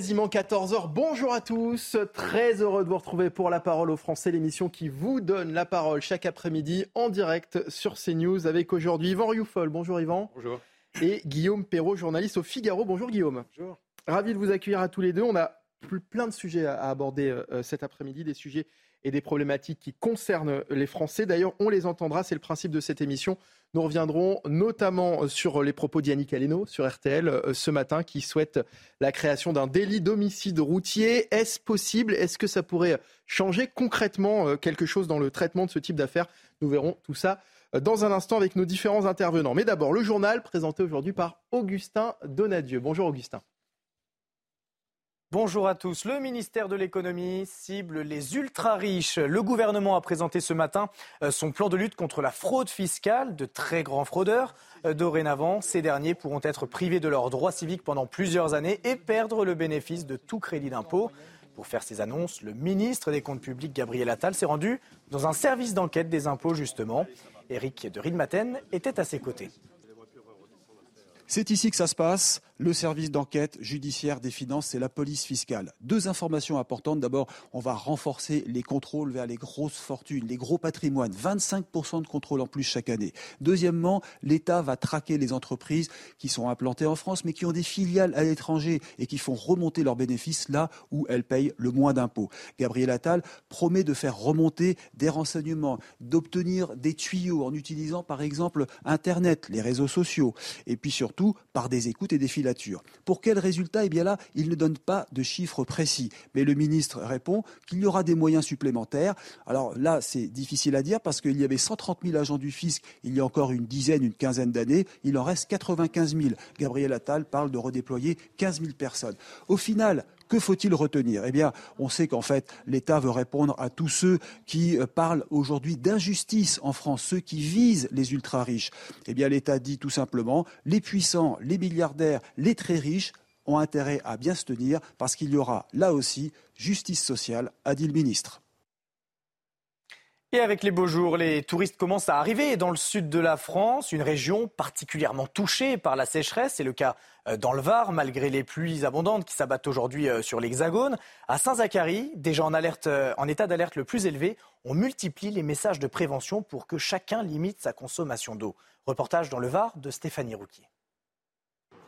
Quasiment 14h, bonjour à tous, très heureux de vous retrouver pour La Parole aux Français, l'émission qui vous donne la parole chaque après-midi en direct sur CNews avec aujourd'hui Yvan Rioufol. Bonjour Yvan. Bonjour. Et Guillaume Perrault, journaliste au Figaro. Bonjour Guillaume. Bonjour. Ravi de vous accueillir à tous les deux. On a plein de sujets à aborder euh, cet après-midi, des sujets et des problématiques qui concernent les Français. D'ailleurs, on les entendra, c'est le principe de cette émission. Nous reviendrons notamment sur les propos d'Yannick Aleno sur RTL euh, ce matin qui souhaite la création d'un délit d'homicide routier. Est-ce possible? Est-ce que ça pourrait changer concrètement euh, quelque chose dans le traitement de ce type d'affaires? Nous verrons tout ça dans un instant avec nos différents intervenants. Mais d'abord, le journal présenté aujourd'hui par Augustin Donadieu. Bonjour Augustin. Bonjour à tous. Le ministère de l'économie cible les ultra riches. Le gouvernement a présenté ce matin euh, son plan de lutte contre la fraude fiscale de très grands fraudeurs. Euh, dorénavant, ces derniers pourront être privés de leurs droits civiques pendant plusieurs années et perdre le bénéfice de tout crédit d'impôt. Pour faire ces annonces, le ministre des Comptes publics, Gabriel Attal, s'est rendu dans un service d'enquête des impôts, justement. Éric de Ridmaten était à ses côtés. C'est ici que ça se passe. Le service d'enquête judiciaire des finances, c'est la police fiscale. Deux informations importantes. D'abord, on va renforcer les contrôles vers les grosses fortunes, les gros patrimoines. 25% de contrôle en plus chaque année. Deuxièmement, l'État va traquer les entreprises qui sont implantées en France, mais qui ont des filiales à l'étranger et qui font remonter leurs bénéfices là où elles payent le moins d'impôts. Gabriel Attal promet de faire remonter des renseignements, d'obtenir des tuyaux en utilisant par exemple Internet, les réseaux sociaux, et puis surtout par des écoutes et des pour quel résultat Eh bien là, il ne donne pas de chiffres précis. Mais le ministre répond qu'il y aura des moyens supplémentaires. Alors là, c'est difficile à dire parce qu'il y avait 130 000 agents du fisc il y a encore une dizaine, une quinzaine d'années. Il en reste 95 000. Gabriel Attal parle de redéployer 15 000 personnes. Au final, que faut-il retenir? Eh bien, on sait qu'en fait, l'État veut répondre à tous ceux qui euh, parlent aujourd'hui d'injustice en France, ceux qui visent les ultra riches. Eh bien, l'État dit tout simplement, les puissants, les milliardaires, les très riches ont intérêt à bien se tenir parce qu'il y aura là aussi justice sociale, a dit le ministre. Et avec les beaux jours, les touristes commencent à arriver dans le sud de la France, une région particulièrement touchée par la sécheresse. C'est le cas euh, dans le Var, malgré les pluies abondantes qui s'abattent aujourd'hui euh, sur l'Hexagone. À Saint-Zacharie, déjà euh, en état d'alerte le plus élevé, on multiplie les messages de prévention pour que chacun limite sa consommation d'eau. Reportage dans le Var de Stéphanie Rouquier.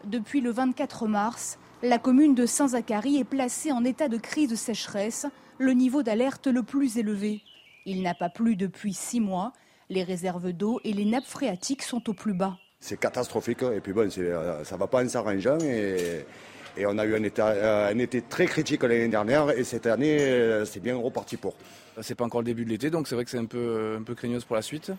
Depuis le 24 mars, la commune de Saint-Zacharie est placée en état de crise de sécheresse, le niveau d'alerte le plus élevé. Il n'a pas plu depuis six mois. Les réserves d'eau et les nappes phréatiques sont au plus bas. C'est catastrophique et puis bon, euh, ça ne va pas en s'arrangeant et, et, on a eu un, euh, un été très critique l'année dernière et cette année euh, c'est bien reparti pour. C'est pas encore le début de l'été donc c'est vrai que c'est un peu, un peu craigneuse pour la suite.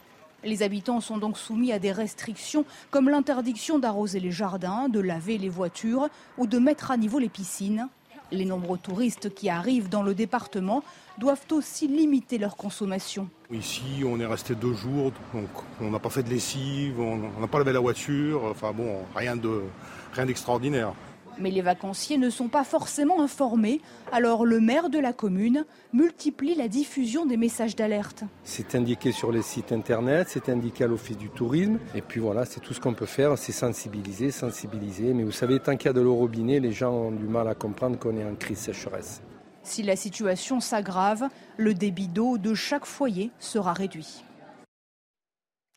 Les habitants sont donc soumis à des restrictions comme l'interdiction d'arroser les jardins, de laver les voitures ou de mettre à niveau les piscines. Les nombreux touristes qui arrivent dans le département doivent aussi limiter leur consommation. Ici, on est resté deux jours, donc on n'a pas fait de lessive, on n'a pas lavé la voiture, enfin bon, rien d'extraordinaire. De, rien mais les vacanciers ne sont pas forcément informés, alors le maire de la commune multiplie la diffusion des messages d'alerte. C'est indiqué sur les sites internet, c'est indiqué à l'office du tourisme, et puis voilà, c'est tout ce qu'on peut faire, c'est sensibiliser, sensibiliser. Mais vous savez, tant qu'il y a de l'eau robinet, les gens ont du mal à comprendre qu'on est en crise sécheresse. Si la situation s'aggrave, le débit d'eau de chaque foyer sera réduit.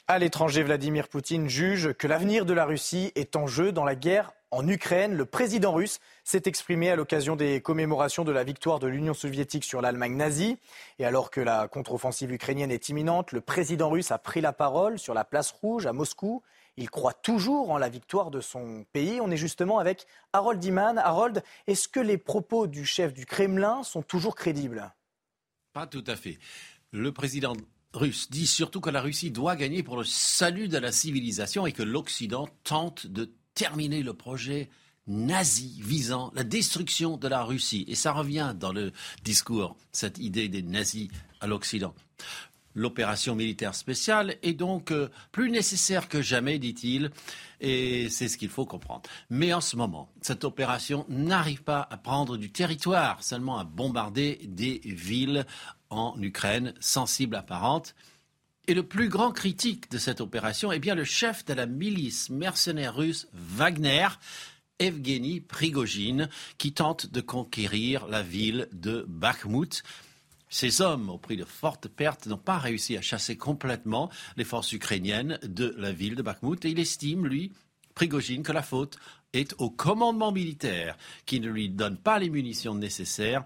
À l'étranger, Vladimir Poutine juge que l'avenir de la Russie est en jeu dans la guerre en Ukraine. Le président russe s'est exprimé à l'occasion des commémorations de la victoire de l'Union soviétique sur l'Allemagne nazie. Et alors que la contre-offensive ukrainienne est imminente, le président russe a pris la parole sur la place rouge à Moscou. Il croit toujours en la victoire de son pays. On est justement avec Harold Iman. Harold, est-ce que les propos du chef du Kremlin sont toujours crédibles? Pas tout à fait. Le président russe dit surtout que la Russie doit gagner pour le salut de la civilisation et que l'Occident tente de terminer le projet nazi visant la destruction de la Russie. Et ça revient dans le discours, cette idée des nazis à l'Occident. L'opération militaire spéciale est donc euh, plus nécessaire que jamais, dit-il, et c'est ce qu'il faut comprendre. Mais en ce moment, cette opération n'arrive pas à prendre du territoire, seulement à bombarder des villes en Ukraine sensibles apparentes. Et le plus grand critique de cette opération est bien le chef de la milice mercenaire russe Wagner, Evgeny Prigogine, qui tente de conquérir la ville de Bakhmut. Ces hommes, au prix de fortes pertes, n'ont pas réussi à chasser complètement les forces ukrainiennes de la ville de Bakhmut et il estime, lui, Prigogine, que la faute est au commandement militaire qui ne lui donne pas les munitions nécessaires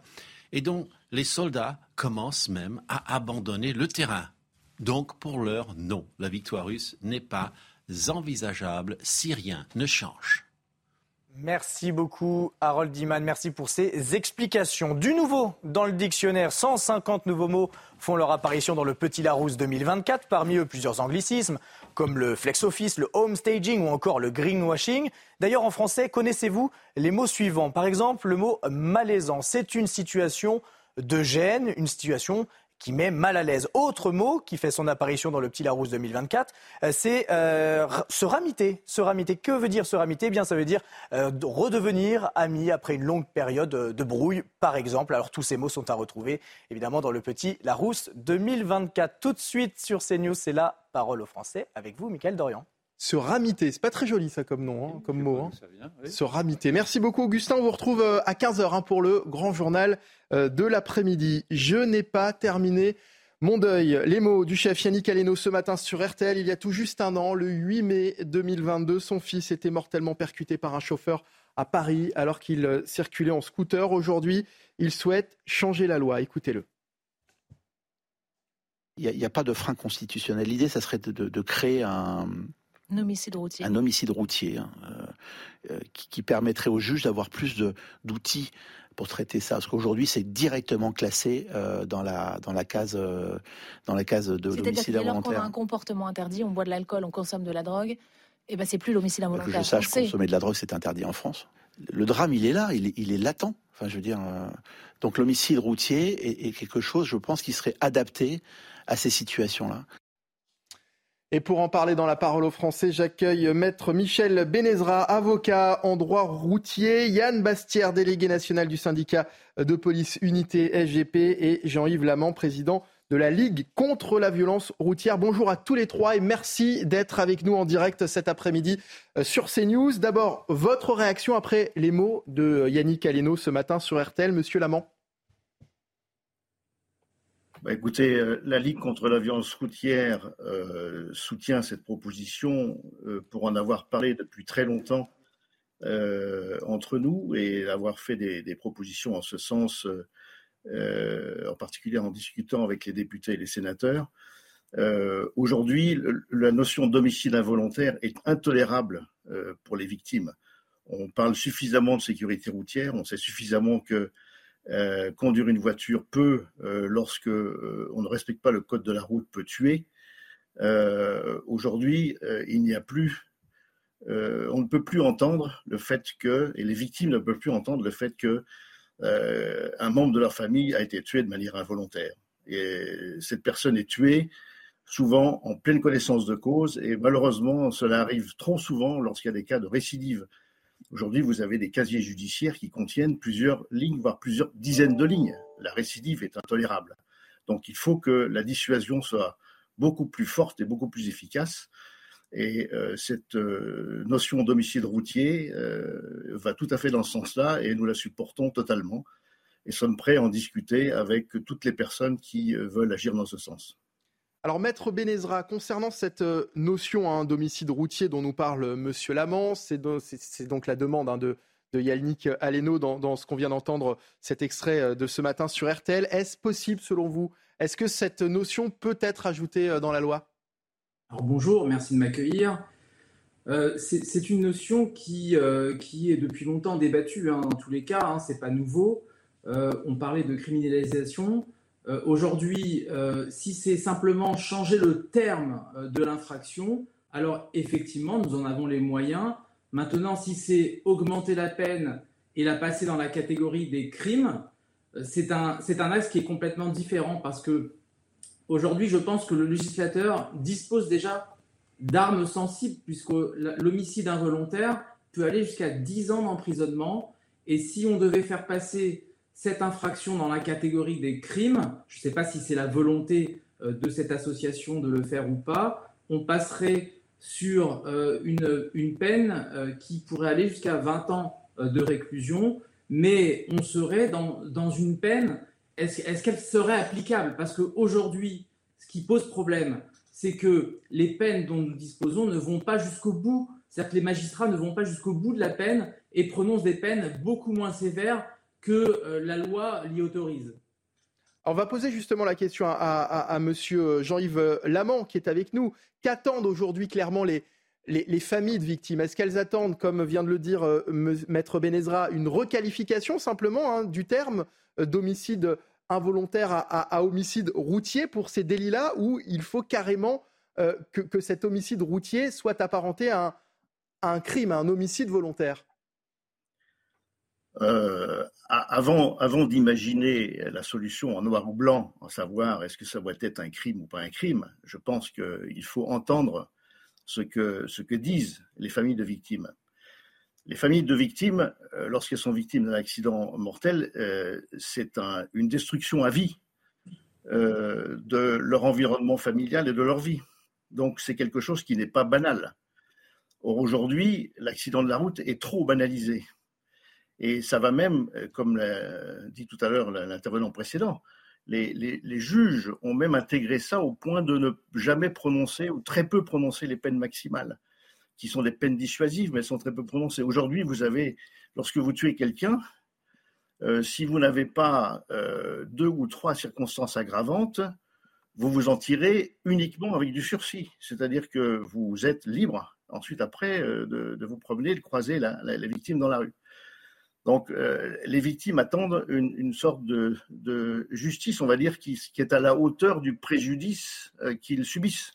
et dont les soldats commencent même à abandonner le terrain. Donc, pour l'heure, non, la victoire russe n'est pas envisageable si rien ne change. Merci beaucoup, Harold Diman. Merci pour ces explications. Du nouveau dans le dictionnaire, 150 nouveaux mots font leur apparition dans le Petit Larousse 2024. Parmi eux, plusieurs anglicismes, comme le flex office, le home staging ou encore le greenwashing. D'ailleurs, en français, connaissez-vous les mots suivants? Par exemple, le mot malaisant. C'est une situation de gêne, une situation qui met mal à l'aise. Autre mot qui fait son apparition dans le Petit Larousse 2024, euh, c'est euh, se ramiter. Se ramiter. Que veut dire se ramiter? Eh Bien, ça veut dire euh, redevenir ami après une longue période de brouille, par exemple. Alors, tous ces mots sont à retrouver, évidemment, dans le Petit Larousse 2024. Tout de suite sur CNews, c'est la parole au français avec vous, Michael Dorian. Se ramiter, c'est pas très joli ça comme nom, hein, comme mot. Hein. Se ramiter. Merci beaucoup Augustin, on vous retrouve euh, à 15h hein, pour le grand journal euh, de l'après-midi. Je n'ai pas terminé mon deuil. Les mots du chef Yannick Aleno ce matin sur RTL, il y a tout juste un an, le 8 mai 2022, son fils était mortellement percuté par un chauffeur à Paris alors qu'il euh, circulait en scooter. Aujourd'hui, il souhaite changer la loi. Écoutez-le. Il n'y a, pas de frein constitutionnel. L'idée, ça serait de créer un, un homicide routier. Un homicide routier hein, euh, euh, qui, permettrait aux juges d'avoir plus d'outils pour traiter ça. Parce qu'aujourd'hui, c'est directement classé euh, dans, la, dans, la case, dans la case de l'homicide involontaire. qu'on a un comportement interdit, on boit de l'alcool, on consomme de la drogue, et eh ben c'est plus l'homicide involontaire. Que je sache, consommer de la drogue, c'est interdit en France. Le drame, il est là, il est, il est latent. Enfin, je veux dire, donc l'homicide routier est, est quelque chose, je pense, qui serait adapté à ces situations-là. Et pour en parler dans la parole aux Français, j'accueille Maître Michel Benezra, avocat en droit routier, Yann Bastière, délégué national du syndicat de police Unité SGP et Jean-Yves Lamant, président de la Ligue contre la violence routière. Bonjour à tous les trois et merci d'être avec nous en direct cet après-midi euh, sur CNews. D'abord, votre réaction après les mots de Yannick Aleno ce matin sur RTL. Monsieur Lamant? Bah, écoutez, euh, la Ligue contre la violence routière euh, soutient cette proposition euh, pour en avoir parlé depuis très longtemps entre nous et avoir fait des, propositions en ce sens, en particulier en discutant avec les députés et les sénateurs. Aujourd'hui, la notion d'homicide involontaire est intolérable pour les victimes. On parle suffisamment de sécurité routière, on sait suffisamment que euh, conduire une voiture peut, euh, lorsque euh, on ne respecte pas le code de la route, peut tuer. Aujourd'hui, il n'y a plus, on ne peut plus entendre le fait que, et les victimes ne peuvent plus entendre le fait que un membre de leur famille a été tué de manière involontaire. Et cette personne est tuée souvent en pleine connaissance de cause, et malheureusement, cela arrive trop souvent lorsqu'il y a des cas de récidive Aujourd'hui, vous avez des casiers judiciaires qui contiennent plusieurs lignes, voire plusieurs dizaines de lignes. La récidive est intolérable. Donc il faut que la dissuasion soit beaucoup plus forte et beaucoup plus efficace. Et euh, cette euh, notion d'homicide routier euh, va tout à fait dans ce sens-là et nous la supportons totalement et sommes prêts à en discuter avec toutes les personnes qui veulent agir dans ce sens. Alors, Maître Benezra, concernant cette euh, notion hein, d'homicide routier dont nous parle euh, M. Lamont, c'est donc la demande hein, de, Yannick Aleno dans, ce qu'on vient d'entendre, cet extrait euh, de ce matin sur RTL. Est-ce possible, selon vous Est-ce que cette notion peut être ajoutée dans la loi? Alors, bonjour, merci de m'accueillir. c'est une notion qui, est depuis longtemps débattue, hein, dans tous les cas, ce n'est pas nouveau. on parlait de criminalisation. Euh, aujourd'hui, euh, si c'est simplement changer le terme euh, de l'infraction, alors effectivement, nous en avons les moyens Maintenant, si c'est augmenter la peine et la passer dans la catégorie des crimes, c'est un, un axe qui est complètement différent parce que aujourd'hui, je pense que le législateur dispose déjà d'armes sensibles puisque l'homicide involontaire peut aller jusqu'à 10 ans d'emprisonnement. Et si on devait faire passer cette infraction dans la catégorie des crimes, je ne sais pas si c'est la volonté euh, de cette association de le faire ou pas, on passerait sur euh, une, une, peine euh, qui pourrait aller jusqu'à 20 ans de réclusion, mais on serait dans, dans une peine, est-ce qu'elle serait applicable? Parce qu'aujourd'hui, ce qui pose problème, c'est que les peines dont nous disposons ne vont pas jusqu'au bout, c'est-à-dire que les magistrats ne vont pas jusqu'au bout de la peine et prononcent des peines beaucoup moins sévères que la loi l'y autorise. On va poser justement la question à, Monsieur Jean-Yves Lamont qui est avec nous. Qu'attendent aujourd'hui clairement les, les, familles de victimes? Est-ce qu'elles attendent, comme vient de le dire euh, Maître Benezra, une requalification simplement hein, du terme euh, d'homicide involontaire à, homicide routier pour ces délits-là ou il faut carrément euh, que, cet homicide routier soit apparenté à un crime, à un homicide volontaire? Euh, avant, d'imaginer la solution en noir ou blanc, en savoir est-ce que ça doit être un crime ou pas un crime, je pense qu'il faut entendre ce que, ce que disent les familles de victimes. Les familles de victimes, euh, lorsqu'elles sont victimes d'un accident mortel, euh, c'est une destruction à vie de leur environnement familial et de leur vie. Donc c'est quelque chose qui n'est pas banal. Or aujourd'hui, l'accident de la route est trop banalisé. Et ça va même, euh, comme l'a dit tout à l'heure l'intervenant précédent, les, juges ont même intégré ça au point de ne jamais prononcer ou très peu prononcer les peines maximales, qui sont des peines dissuasives, mais elles sont très peu prononcées. Aujourd'hui, vous avez, lorsque vous tuez quelqu'un, euh, si vous n'avez pas euh, deux ou trois circonstances aggravantes, vous vous en tirez uniquement avec du sursis. C'est-à-dire que vous êtes libre ensuite après de, vous promener, de croiser la victime dans la rue. Donc, euh, les victimes attendent une, sorte de, justice, on va dire, qui, est à la hauteur du préjudice euh, qu'ils subissent.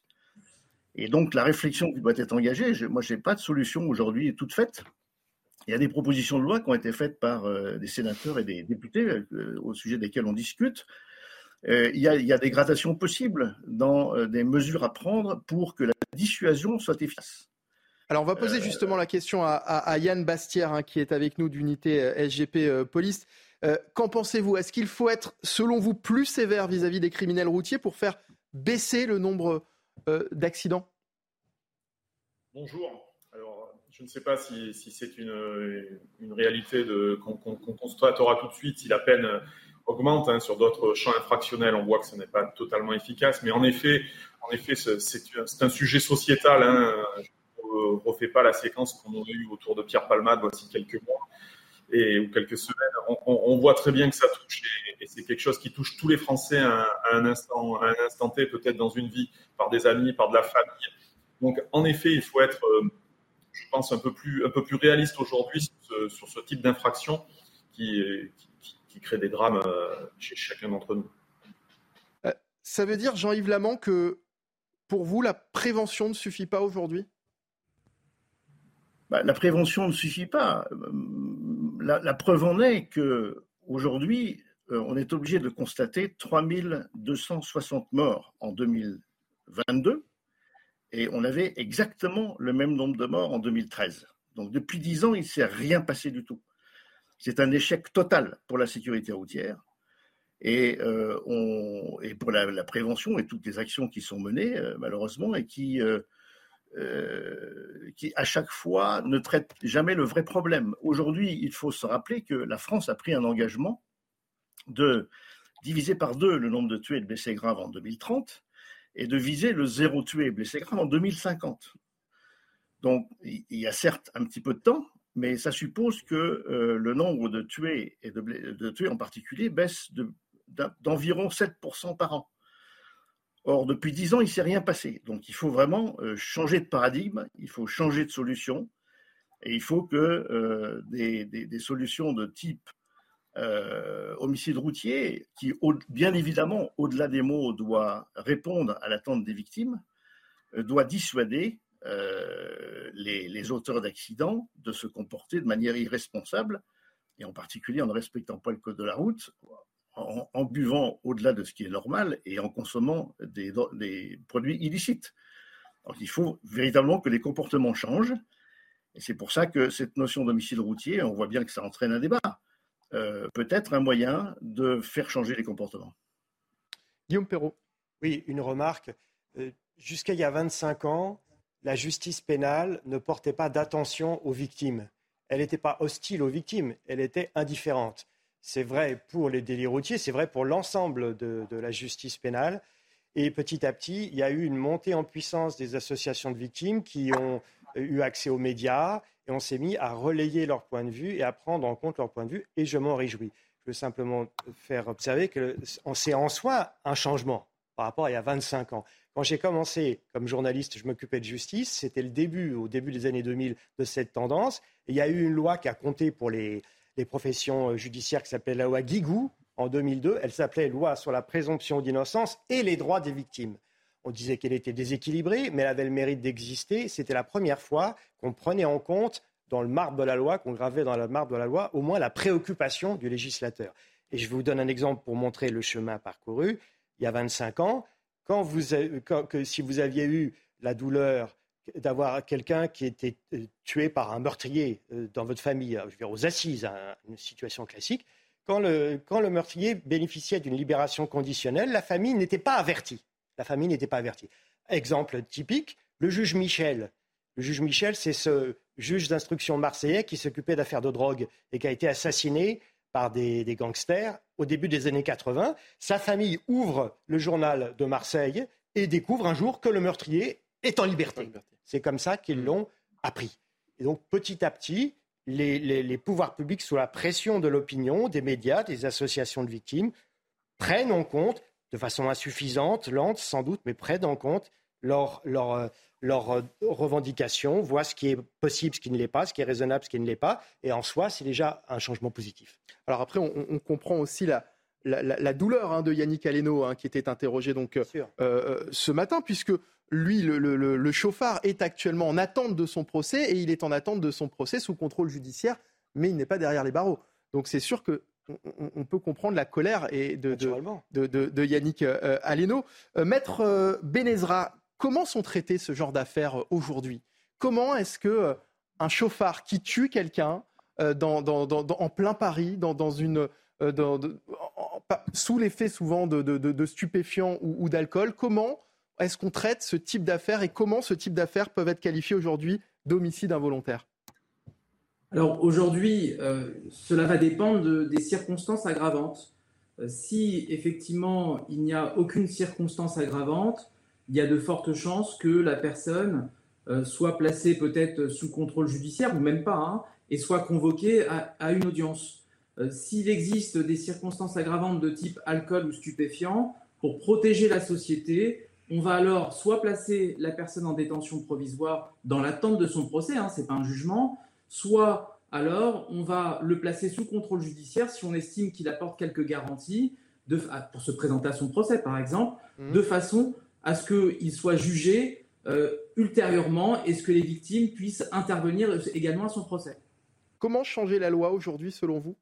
Et donc, la réflexion qui doit être engagée, moi, je n'ai pas de solution aujourd'hui toute faite. Il y a des propositions de loi qui ont été faites par euh, des sénateurs et des députés au sujet desquels on discute. Il y, a, il, y a, des gradations possibles dans des mesures à prendre pour que la dissuasion soit efficace. Alors on va poser euh, justement la question à, Yann Bastière, hein, qui est avec nous d'unité euh, SGP euh, Police. Qu'en pensez-vous? Est-ce qu'il faut être, selon vous, plus sévère vis-à-vis des criminels routiers pour faire baisser le nombre d'accidents? Bonjour. Alors, je ne sais pas si, c'est une, réalité qu'on constatera tout de suite si la peine augmente. Hein, sur d'autres champs infractionnels, on voit que ce n'est pas totalement efficace. Mais en effet, en effet c'est un sujet sociétal. Hein, ne refait pas la séquence qu'on a eue autour de Pierre Palmade voici quelques mois et, ou quelques semaines. On, voit très bien que ça touche et, c'est quelque chose qui touche tous les Français à un, instant, un instant T, peut-être dans une vie, par des amis, par de la famille. Donc, en effet, il faut être, euh, je pense, un peu plus, un peu plus réaliste aujourd'hui sur, ce, type d'infraction qui, crée des drames euh, chez chacun d'entre nous. Euh, ça veut dire, Jean-Yves Lamont, que pour vous, la prévention ne suffit pas aujourd'hui? Bah, la prévention ne suffit pas. La, preuve en est que aujourd'hui, euh, on est obligé de constater 3260 morts en 2022 et on avait exactement le même nombre de morts en 2013. Donc depuis 10 ans, il ne s'est rien passé du tout. C'est un échec total pour la sécurité routière. Et, euh, pour la, prévention et toutes les actions qui sont menées, euh, malheureusement, et qui euh, qui à chaque fois ne traite jamais le vrai problème. Aujourd'hui, il faut se rappeler que la France a pris un engagement de diviser par deux le nombre de tués et de blessés graves en 2030 et de viser le zéro tué et blessé grave en 2050. Donc, il y a certes un petit peu de temps, mais ça suppose que euh, le nombre de tués et de tués en particulier baisse d'environ 7% par an. Or, depuis dix ans, il ne s'est rien passé. Donc, il faut vraiment euh, changer de paradigme, il faut changer de solution, et il faut que euh, des, solutions de type euh, homicide routier, qui, bien évidemment, au-delà des mots, doit répondre à l'attente des victimes, doit dissuader les, auteurs d'accidents de se comporter de manière irresponsable, et en particulier en ne respectant pas le code de la route, en, buvant au-delà de ce qui est normal et en consommant des, des produits illicites. Donc il faut véritablement que les comportements changent. Et c'est pour ça que cette notion d'homicide routier, on voit bien que ça entraîne un débat, euh, peut être un moyen de faire changer les comportements. Guillaume Perrault. Oui, une remarque. Euh, jusqu'à il y a 25 ans, la justice pénale ne portait pas d'attention aux victimes. Elle n'était pas hostile aux victimes, elle était indifférente. C'est vrai pour les délits routiers, c'est vrai pour l'ensemble de, la justice pénale. Et petit à petit, il y a eu une montée en puissance des associations de victimes qui ont eu accès aux médias et on s'est mis à relayer leur point de vue et à prendre en compte leur point de vue et je m'en réjouis. Je veux simplement faire observer que c'est en soi un changement par rapport à il y a 25 ans. Quand j'ai commencé comme journaliste, je m'occupais de justice. C'était le début, au début des années 2000, de cette tendance. il y a eu une loi qui a compté pour les, les professions euh, judiciaires qui s'appelait la loi Guigou en 2002. Elle s'appelait loi sur la présomption d'innocence et les droits des victimes. On disait qu'elle était déséquilibrée, mais elle avait le mérite d'exister. C'était la première fois qu'on prenait en compte dans le marbre de la loi, qu'on gravait dans le marbre de la loi, au moins la préoccupation du législateur. Et je vous donne un exemple pour montrer le chemin parcouru. Il y a 25 ans, quand vous, que, si vous aviez eu la douleur d'avoir quelqu'un qui était euh, tué par un meurtrier euh, dans votre famille, euh, je veux dire aux assises, hein, une situation classique, quand le, quand le meurtrier bénéficiait d'une libération conditionnelle, la famille n'était pas avertie. La famille n'était pas avertie. Exemple typique, le juge Michel. Le juge Michel, c'est ce juge d'instruction marseillais qui s'occupait d'affaires de drogue et qui a été assassiné par des, des, gangsters au début des années 80. Sa famille ouvre le journal de Marseille et découvre un jour que le meurtrier est en liberté. C'est comme ça qu'ils mm. l'ont appris. Et donc, petit à petit, les, pouvoirs publics, sous la pression de l'opinion, des médias, des associations de victimes, prennent en compte, de façon insuffisante, lente sans doute, mais prennent en compte leurs leur, leur revendications, voient ce qui est possible, ce qui ne l'est pas, ce qui est raisonnable, ce qui ne l'est pas. Et en soi, c'est déjà un changement positif. Alors après, on, comprend aussi la, la, douleur hein, de Yannick Aleno, hein, qui était interrogé donc, euh, euh, ce matin, puisque lui, le, chauffard, est actuellement en attente de son procès et il est en attente de son procès sous contrôle judiciaire, mais il n'est pas derrière les barreaux. Donc c'est sûr que on, peut comprendre la colère et de, de, Yannick euh, Aleno. Euh, Maître euh, Benezra, comment sont traités ce genre d'affaires aujourd'hui? Comment est-ce que un chauffard qui tue quelqu'un en plein Paris, dans, une, sous l'effet souvent de, stupéfiants ou d'alcool, comment est-ce qu'on traite ce type d'affaires et comment ce type d'affaires peuvent être qualifiées aujourd'hui d'homicide involontaire? Alors aujourd'hui, euh, cela va dépendre des circonstances aggravantes. Euh, si effectivement il n'y a aucune circonstance aggravante, il y a de fortes chances que la personne euh, soit placée peut-être sous contrôle judiciaire ou même pas, hein, et soit convoquée à une audience. S'il existe des circonstances aggravantes de type alcool ou stupéfiant, pour protéger la société, on va alors soit placer la personne en détention provisoire dans l'attente de son procès, hein, ce n'est pas un jugement, soit alors on va le placer sous contrôle judiciaire si on estime qu'il apporte quelques garanties pour se présenter à son procès, par exemple, mmh. de façon à ce qu'il soit jugé euh, ultérieurement et ce que les victimes puissent intervenir également à son procès. Comment changer la loi aujourd'hui selon vous?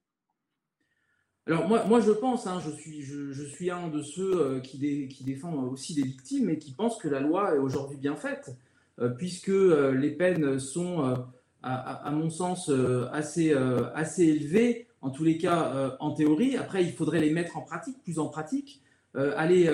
Alors moi, moi je pense, hein, je, suis, je, suis un de ceux euh, qui, qui défendent aussi des victimes et qui pensent que la loi est aujourd'hui bien faite, euh, puisque euh, les peines sont, à, mon sens, assez, assez élevées, en tous les cas en théorie. Après, il faudrait les mettre en pratique, plus en pratique, aller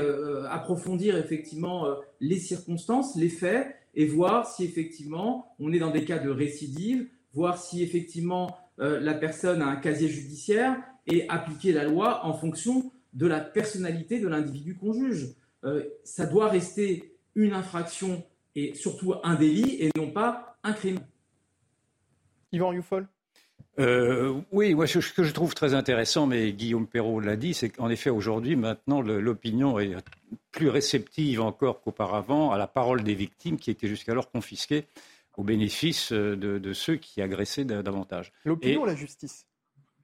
approfondir effectivement les circonstances, les faits, et voir si effectivement on est dans des cas de récidive, voir si effectivement la personne a un casier judiciaire et appliquer la loi en fonction de la personnalité de l'individu qu'on juge. Euh, ça doit rester une infraction et surtout un délit et non pas un crime. Yvan Youfol euh, oui, moi, ce que je trouve très intéressant, mais Guillaume Perrault l'a dit, c'est qu'en effet, aujourd'hui, maintenant, l'opinion est plus réceptive encore qu'auparavant à la parole des victimes qui étaient jusqu'alors confisquées au bénéfice de, ceux qui agressaient davantage. L'opinion ou la justice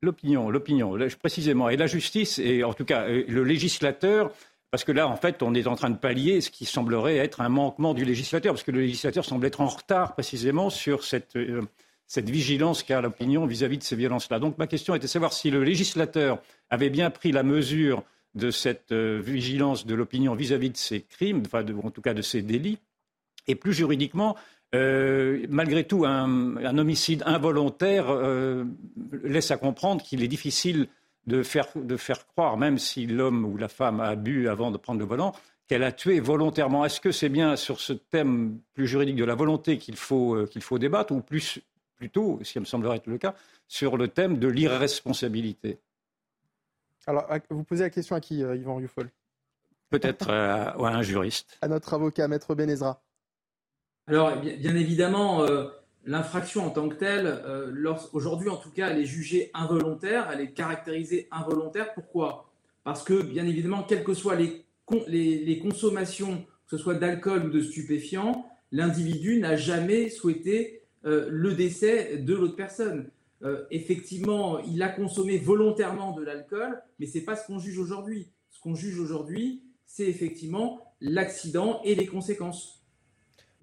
L'opinion, l'opinion, précisément. Et la justice, et en tout cas le législateur, Parce que là, en fait, on est en train de pallier ce qui semblerait être un manquement du législateur, parce que le législateur semble être en retard précisément sur cette, euh, cette vigilance qu'a l'opinion vis-à-vis de ces violences-là. Donc ma question était de savoir si le législateur avait bien pris la mesure de cette euh, vigilance de l'opinion vis-à-vis de ces crimes, enfin en tout cas de ces délits, et plus juridiquement, euh, malgré tout, un, un homicide involontaire laisse à comprendre qu'il est difficile de faire, de faire croire, même si l'homme ou la femme a bu avant de prendre le volant, qu'elle a tué volontairement. Est-ce que c'est bien sur ce thème plus juridique de la volonté qu'il faut, euh, qu'il faut débattre, ou plus, plutôt, ce qui me semblerait être le cas, sur le thème de l'irresponsabilité? Alors, vous posez la question à qui, euh, Yvan Rufol Peut-être euh, à un juriste. À notre avocat, Maître Benezra. Alors, bien, évidemment, l'infraction en tant que telle, euh, aujourd'hui en tout cas, elle est jugée involontaire, elle est caractérisée involontaire. Pourquoi? Parce que, bien évidemment, quelles que soient les, consommations, que ce soit d'alcool ou de stupéfiants, l'individu n'a jamais souhaité euh, le décès de l'autre personne. Euh, effectivement, il a consommé volontairement de l'alcool, mais ce n'est pas ce qu'on juge aujourd'hui. Ce qu'on juge aujourd'hui, c'est effectivement l'accident et les conséquences.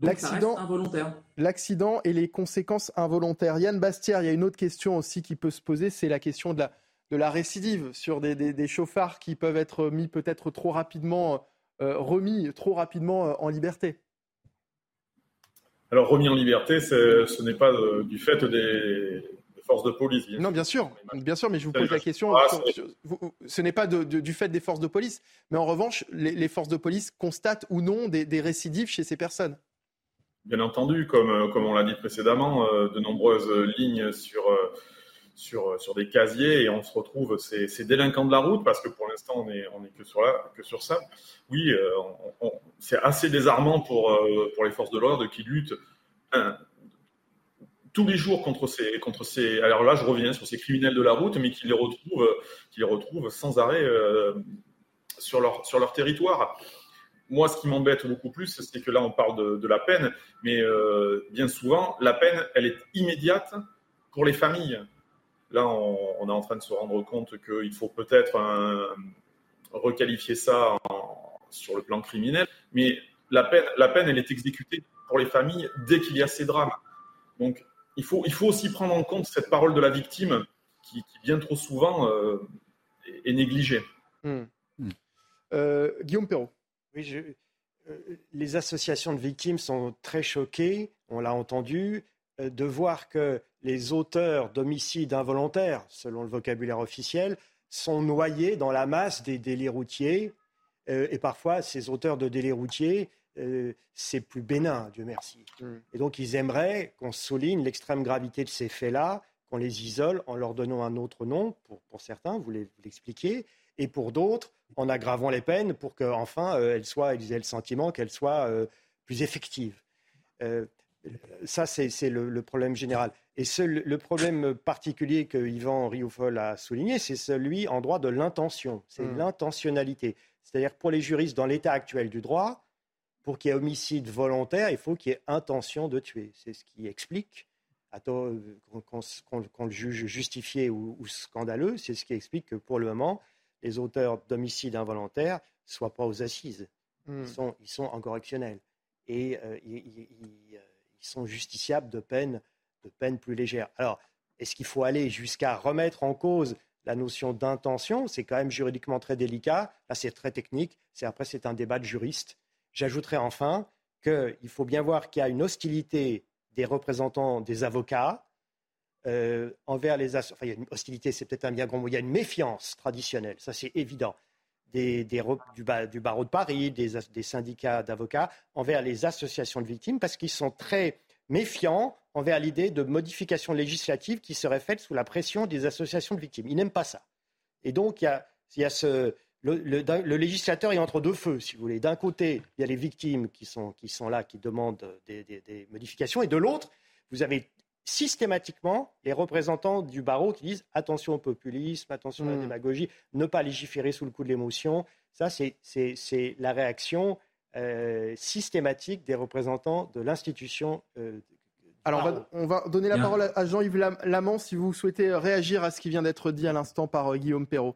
L'accident involontaire. L'accident et les conséquences involontaires. Yann Bastière, il y a une autre question aussi qui peut se poser, c'est la question de la, de la récidive sur des, des, chauffards qui peuvent être mis peut-être trop rapidement, euh, remis trop rapidement euh, en liberté. Alors remis en liberté, ce n'est pas euh, du fait des, forces de police. non, bien sûr, bien sûr, mais je vous pose la question. ce n'est pas du fait des forces de police, mais en revanche, les, forces de police constatent ou non des récidives chez ces personnes. Bien entendu, comme, euh, comme on l'a dit précédemment, euh, de nombreuses lignes sur, euh, sur, des casiers et on se retrouve ces, délinquants de la route parce que pour l'instant on est, on est que, sur que sur ça. Oui, c'est assez désarmant pour, les forces de l'ordre qui luttent tous les jours contre ces, contre ces. Alors là, je reviens sur ces criminels de la route, mais qui les retrouvent, sans arrêt sur leur territoire moi, ce qui m'embête beaucoup plus, c'est que là, on parle de, la peine, mais euh, bien souvent, la peine, elle est immédiate pour les familles. Là, on, est en train de se rendre compte qu'il faut peut-être requalifier ça sur le plan criminel, mais la peine, la peine, elle est exécutée pour les familles dès qu'il y a ces drames. Donc, il faut, il faut aussi prendre en compte cette parole de la victime qui, bien trop souvent euh, est, négligée. Hmm. Euh, Guillaume Perrault. Oui, euh, les associations de victimes sont très choquées, on l'a entendu, euh, de voir que les auteurs d'homicides involontaires, selon le vocabulaire officiel, sont noyés dans la masse des délits routiers. Euh, et parfois, ces auteurs de délits routiers, c'est plus bénin, Dieu merci. Mm. Et donc, ils aimeraient qu'on souligne l'extrême gravité de ces faits-là, qu'on les isole en leur donnant un autre nom, pour, pour certains, vous l'expliquiez, et pour d'autres, en aggravant les peines pour qu'enfin, euh, elles soient, elles aient le sentiment qu'elles soient euh, plus effectives. Euh, ça, c'est le, problème général. Et le problème particulier que Yvan Rioufol a souligné, c'est celui en droit de l'intention. C'est mmh. l'intentionnalité. C'est-à-dire pour les juristes, dans l'état actuel du droit, pour qu'il y ait homicide volontaire, il faut qu'il y ait intention de tuer. C'est ce qui explique, qu'on le juge justifié ou, ou scandaleux, c'est ce qui explique que pour le moment, les auteurs d'homicides involontaires soient pas aux assises. Ils, hmm. sont, ils sont en correctionnel. Et euh, ils, sont justiciables de peines de peine plus légères. Alors, est-ce qu'il faut aller jusqu'à remettre en cause la notion d'intention? C'est quand même juridiquement très délicat. Là, c'est très technique. C'est après, c'est un débat de juristes. J'ajouterai enfin qu'il faut bien voir qu'il y a une hostilité des représentants des avocats euh, envers les enfin, il y a une hostilité, c'est peut-être un bien grand mot, il y a une méfiance traditionnelle, ça c'est évident, des, du, barreau de Paris, des, syndicats d'avocats envers les associations de victimes, parce qu'ils sont très méfiants envers l'idée de modification législative qui serait faite sous la pression des associations de victimes. Ils n'aiment pas ça. Et donc, y a, le, législateur est entre deux feux, si vous voulez. D'un côté, il y a les victimes qui sont, là, qui demandent des, des modifications, et de l'autre, vous avez systématiquement les représentants du barreau qui disent attention au populisme, attention à la hmm. démagogie, ne pas légiférer sous le coup de l'émotion. Ça, c'est la réaction euh, systématique des représentants de l'institution. Euh, Alors, on va, donner la parole à Jean-Yves Lamant si vous souhaitez réagir à ce qui vient d'être dit à l'instant par euh, Guillaume Perrault.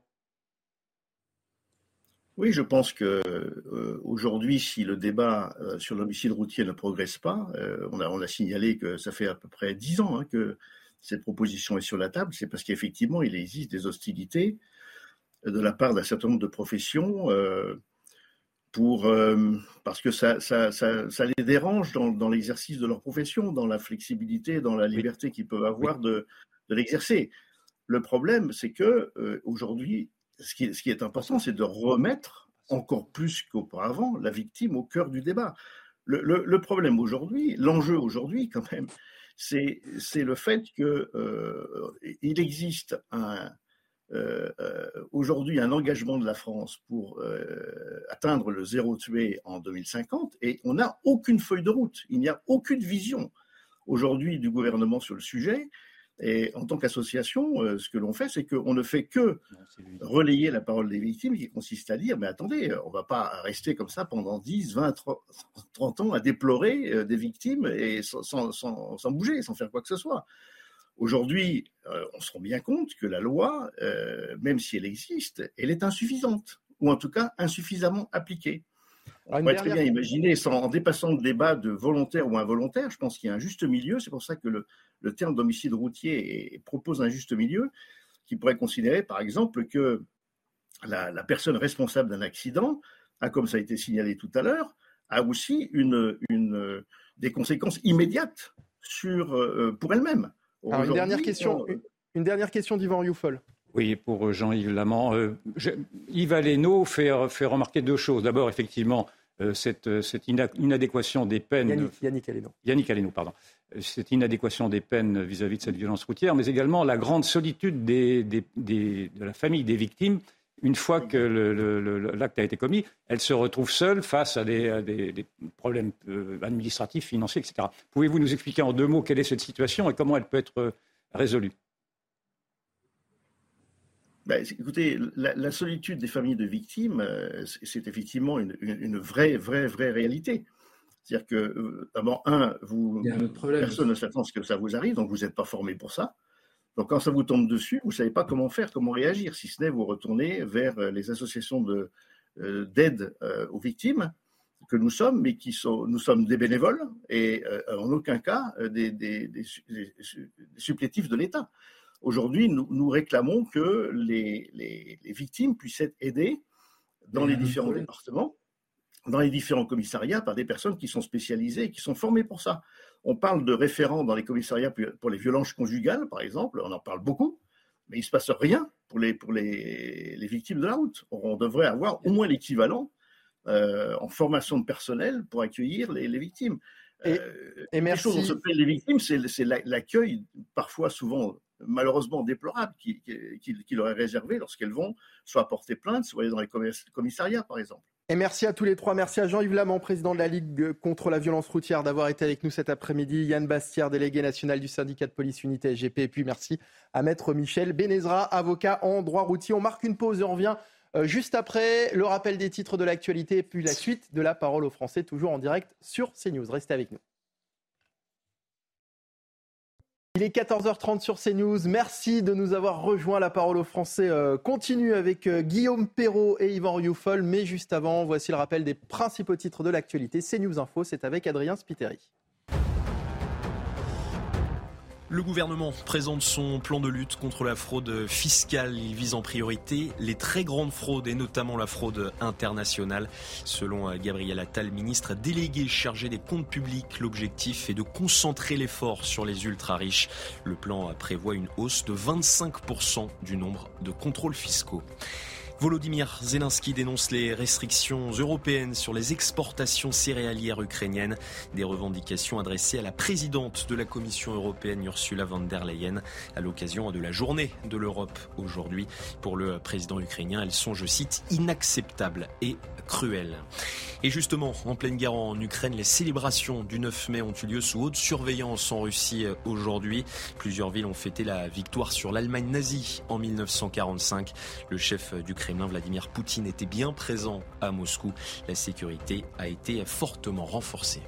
Oui, je pense que euh, aujourd'hui, si le débat euh, sur l'homicide routier ne progresse pas, euh, on, a, on, a, signalé que ça fait à peu près dix ans hein, que cette proposition est sur la table, c'est parce qu'effectivement, il existe des hostilités de la part d'un certain nombre de professions pour, parce que ça, ça, ça, ça les dérange dans, dans l'exercice de leur profession, dans la flexibilité, dans la liberté qu'ils peuvent avoir de, de l'exercer. Le problème, c'est que aujourd'hui, ce qui, est important, c'est de remettre encore plus qu'auparavant la victime au cœur du débat. Le, problème aujourd'hui, l'enjeu aujourd'hui quand même, c'est le fait qu'il euh, existe euh, euh, aujourd'hui un engagement de la France pour atteindre le zéro tué en 2050 et on n'a aucune feuille de route, il n'y a aucune vision aujourd'hui du gouvernement sur le sujet. Et en tant qu'association, euh, ce que l'on fait, c'est qu'on ne fait que relayer la parole des victimes, qui consiste à dire, mais attendez, on ne va pas rester comme ça pendant 10, 20, 30 ans à déplorer euh, des victimes et sans, sans, sans, sans bouger, sans faire quoi que ce soit. Aujourd'hui, euh, on se rend bien compte que la loi, même si elle existe, elle est insuffisante, ou en tout cas insuffisamment appliquée. On pourrait très bien imaginer, sans, en dépassant le débat de volontaire ou involontaire, je pense qu'il y a un juste milieu. C'est pour ça que le, le terme d'homicide routier propose un juste milieu qui pourrait considérer, par exemple, que la, la personne responsable d'un accident a, comme ça a été signalé tout à l'heure, a aussi une, une, des conséquences immédiates sur, euh, pour elle-même. Une dernière question, on... une dernière question d'Yvan Rioufol. Oui, pour Jean-Yves Lamant. Euh, je, Yves Aleno fait, fait, remarquer deux choses. D'abord, effectivement, euh, cette, cette, inadéquation des peines. Yannick, Yannick Aleno. Yannick Aleno, pardon. Cette inadéquation des peines vis-à-vis -vis de cette violence routière, mais également la grande solitude des, des, des, de la famille des victimes. Une fois que l'acte a été commis, elle se retrouve seule face à des, à problèmes euh, administratifs, financiers, etc. Pouvez-vous nous expliquer en deux mots quelle est cette situation et comment elle peut être résolue? Ben, écoutez, la, la, solitude des familles de victimes, euh, c'est effectivement une, vraie, vraie, vraie réalité. C'est-à-dire que, euh, d'abord, un, vous, personne ne s'attend à ce que ça vous arrive, donc vous n'êtes pas formé pour ça. Donc, quand ça vous tombe dessus, vous ne savez pas comment faire, comment réagir, si ce n'est vous retourner vers euh, les associations d'aide euh, aux victimes que nous sommes, mais qui sont, nous sommes des bénévoles et euh, en aucun cas des, des, des, des supplétifs de l'État. Aujourd'hui, nous, nous, réclamons que les, les, les, victimes puissent être aidées dans les différents départements, dans les différents commissariats, par des personnes qui sont spécialisées et qui sont formées pour ça. On parle de référents dans les commissariats pour les violences conjugales, par exemple, on en parle beaucoup, mais il ne se passe rien pour les, pour les, les victimes de la route. On devrait avoir au moins l'équivalent euh, en formation de personnel pour accueillir les, les victimes. Et, euh, et merci. Les choses dont se les victimes, c'est l'accueil, parfois souvent malheureusement déplorable qui, qui, leur est réservé lorsqu'elles vont soit porter plainte, soit aller dans les commissariats, par exemple. Et merci à tous les trois. Merci à Jean-Yves Lamont, président de la Ligue contre la violence routière, d'avoir été avec nous cet après-midi. Yann Bastière, délégué national du syndicat de police unité SGP. Et puis merci à maître Michel Bénézra, avocat en droit routier. On marque une pause et on revient juste après le rappel des titres de l'actualité et puis la suite de la parole aux Français, toujours en direct sur CNews. Restez avec nous. Il est 14h30 sur CNews. Merci de nous avoir rejoints. La parole aux Français euh, continue avec euh, Guillaume Perrault et Yvan Rioufol. Mais juste avant, voici le rappel des principaux titres de l'actualité. CNews Info, c'est avec Adrien Spiteri. Le gouvernement présente son plan de lutte contre la fraude fiscale. Il vise en priorité les très grandes fraudes et notamment la fraude internationale. Selon Gabriel Attal, ministre délégué chargé des comptes publics, l'objectif est de concentrer l'effort sur les ultra-riches. Le plan prévoit une hausse de 25% du nombre de contrôles fiscaux. Volodymyr Zelensky dénonce les restrictions européennes sur les exportations céréalières ukrainiennes, des revendications adressées à la présidente de la Commission européenne Ursula von der Leyen à l'occasion de la journée de l'Europe aujourd'hui. Pour le président ukrainien, elles sont, je cite, inacceptables et cruelles. Et justement, en pleine guerre en Ukraine, les célébrations du 9 mai ont eu lieu sous haute surveillance en Russie aujourd'hui. Plusieurs villes ont fêté la victoire sur l'Allemagne nazie en 1945. Le chef Vladimir Poutine, était bien présent à Moscou. La sécurité a été fortement renforcée.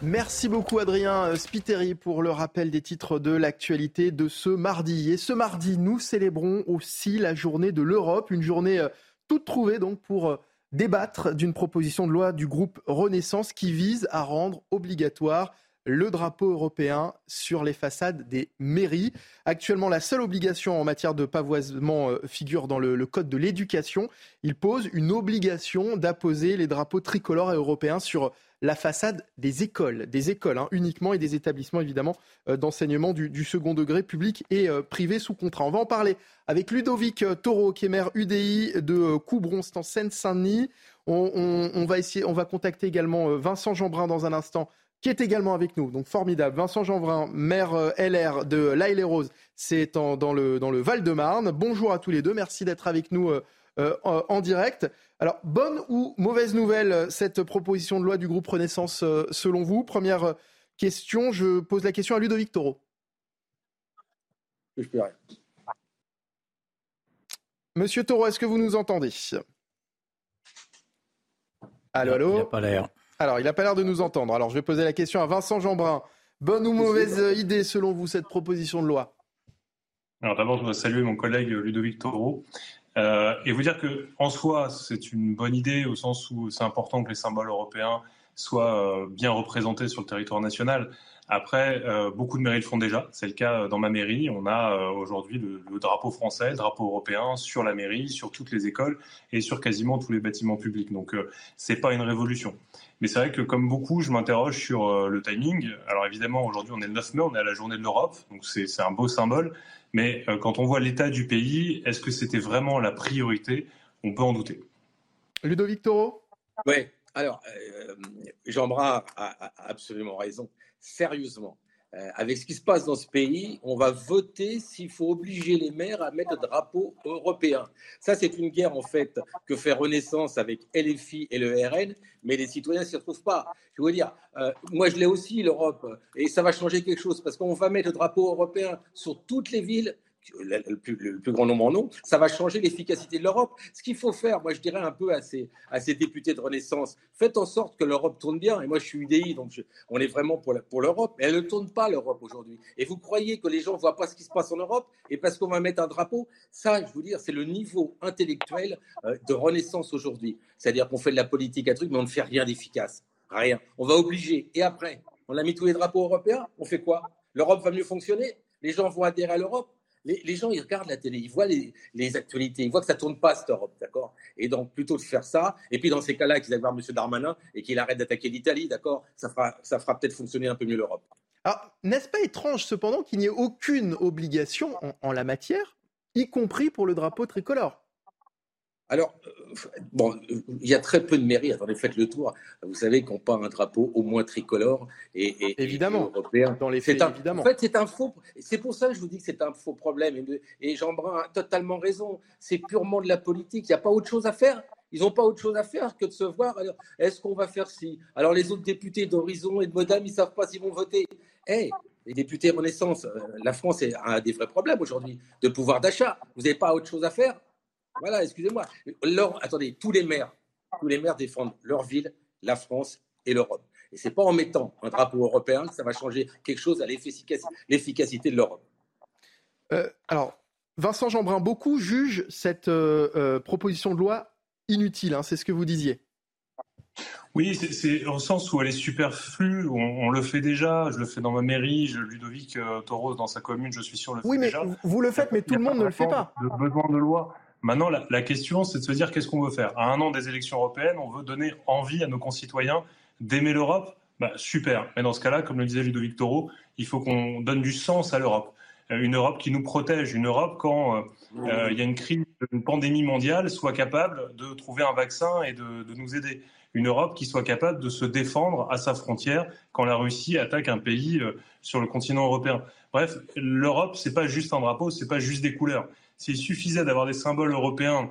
Merci beaucoup Adrien Spiteri pour le rappel des titres de l'actualité de ce mardi. Et ce mardi, nous célébrons aussi la journée de l'Europe, une journée euh, toute trouvée donc pour euh, débattre d'une proposition de loi du groupe Renaissance qui vise à rendre obligatoire le drapeau européen sur les façades des mairies. Actuellement, la seule obligation en matière de pavoisement euh, figure dans le, code de l'éducation. Il pose une obligation d'apposer les drapeaux tricolores européens sur la façade des écoles, des écoles hein, uniquement et des établissements évidemment euh, d'enseignement du, second degré public et euh, privé sous contrat. On va en parler avec Ludovic Taureau, qui est maire UDI de Coubron, en Seine-Saint-Denis. On, va essayer, on va contacter également Vincent Jeanbrun dans un instant, qui est également avec nous. Donc formidable. Vincent Jeanvrin, maire euh, LR de l'Aille et Rose, c'est dans le, dans le Val-de-Marne. Bonjour à tous les deux. Merci d'être avec nous euh, euh, en, direct. Alors, bonne ou mauvaise nouvelle, cette proposition de loi du groupe Renaissance, selon vous? Première question, je pose la question à Ludovic Toro. Je peux rien. Monsieur Toro, est-ce que vous nous entendez? Allô, allô? Il n'a pas l'air. Alors, il n'a pas l'air de nous entendre. Alors, je vais poser la question à Vincent Jeanbrun. Bonne ou mauvaise idée, selon vous, cette proposition de loi? Alors, d'abord, je voudrais saluer mon collègue Ludovic Toro euh, et vous dire que, en soi, c'est une bonne idée au sens où c'est important que les symboles européens soient euh, bien représentés sur le territoire national. Après, euh, beaucoup de mairies le font déjà. C'est le cas dans ma mairie. On a euh, aujourd'hui le, drapeau français, le drapeau européen sur la mairie, sur toutes les écoles et sur quasiment tous les bâtiments publics. Donc, euh, c'est pas une révolution. Mais c'est vrai que, comme beaucoup, je m'interroge sur le timing. Alors, évidemment, aujourd'hui, on est le 9 mai, on est à la journée de l'Europe, donc c'est un beau symbole. Mais quand on voit l'état du pays, est-ce que c'était vraiment la priorité? On peut en douter. Ludovic Toro Oui. Alors, Jean-Bras a absolument raison sérieusement. Euh, avec ce qui se passe dans ce pays, on va voter s'il faut obliger les maires à mettre le drapeau européen. Ça, c'est une guerre en fait que fait Renaissance avec LFI et le RN, mais les citoyens ne s'y retrouvent pas. Je veux dire, euh, moi je l'ai aussi l'Europe, et ça va changer quelque chose parce qu'on va mettre le drapeau européen sur toutes les villes le plus, grand nombre en ont, ça va changer l'efficacité de l'Europe. Ce qu'il faut faire, moi je dirais un peu à ces, députés de Renaissance, faites en sorte que l'Europe tourne bien. Et moi je suis UDI, donc on est vraiment pour l'Europe. Elle ne tourne pas l'Europe aujourd'hui. Et vous croyez que les gens ne voient pas ce qui se passe en Europe? Et parce qu'on va mettre un drapeau? Ça, je vous dire, c'est le niveau intellectuel euh, de Renaissance aujourd'hui. C'est-à-dire qu'on fait de la politique à truc, mais on ne fait rien d'efficace. Rien. On va obliger. Et après, on a mis tous les drapeaux européens, on fait quoi? L'Europe va mieux fonctionner? Les gens vont adhérer à l'Europe? Les, gens, ils regardent la télé, ils voient les, actualités, ils voient que ça tourne pas cette Europe, d'accord? Et donc, plutôt de faire ça, et puis dans ces cas-là, qu'ils aillent voir M. Darmanin et qu'il arrête d'attaquer l'Italie, d'accord? Ça fera, ça fera peut-être fonctionner un peu mieux l'Europe. Alors, n'est-ce pas étrange cependant qu'il n'y ait aucune obligation en la matière, y compris pour le drapeau tricolore? Alors, euh, bon, il y a très peu de mairies. Attendez, faites le tour. Vous savez qu'on part un drapeau au moins tricolore et, évidemment européen. Dans les faits, évidemment. En fait, c'est un faux. C'est pour ça que je vous dis que c'est un faux problème. Et, Jean Brun a totalement raison. C'est purement de la politique. Il n'y a pas autre chose à faire. Ils n'ont pas autre chose à faire que de se voir. Est-ce qu'on va faire ci? Alors, les autres députés d'Horizon et de Modem, ils ne savent pas s'ils vont voter. Eh, les députés Renaissance, euh, la France a des vrais problèmes aujourd'hui de pouvoir d'achat. Vous n'avez pas autre chose à faire voilà, excusez-moi. Attendez, tous les maires, tous les maires défendent leur ville, la France et l'Europe. Et c'est pas en mettant un drapeau européen que ça va changer quelque chose à l'efficacité de l'Europe. Euh, alors, Vincent Jeanbrun, beaucoup jugent cette euh, euh, proposition de loi inutile. Hein, c'est ce que vous disiez. Oui, c'est au sens où elle est superflue. On, le fait déjà. Je le fais dans ma mairie. Je, Ludovic Toros dans sa commune, je suis sûr le fait oui, mais déjà. Vous le faites, mais tout le monde ne le fait pas. De besoin de loi. Maintenant, la, question, c'est de se dire qu'est-ce qu'on veut faire. À un an des élections européennes, on veut donner envie à nos concitoyens d'aimer l'Europe. Bah, super. Mais dans ce cas-là, comme le disait Ludovic Toro, il faut qu'on donne du sens à l'Europe. Euh, une Europe qui nous protège, une Europe quand euh, euh, il y a une crise, une pandémie mondiale, soit capable de trouver un vaccin et de, de, nous aider. Une Europe qui soit capable de se défendre à sa frontière quand la Russie attaque un pays sur le continent européen. Bref, l'Europe, c'est pas juste un drapeau, c'est pas juste des couleurs. S'il suffisait d'avoir des symboles européens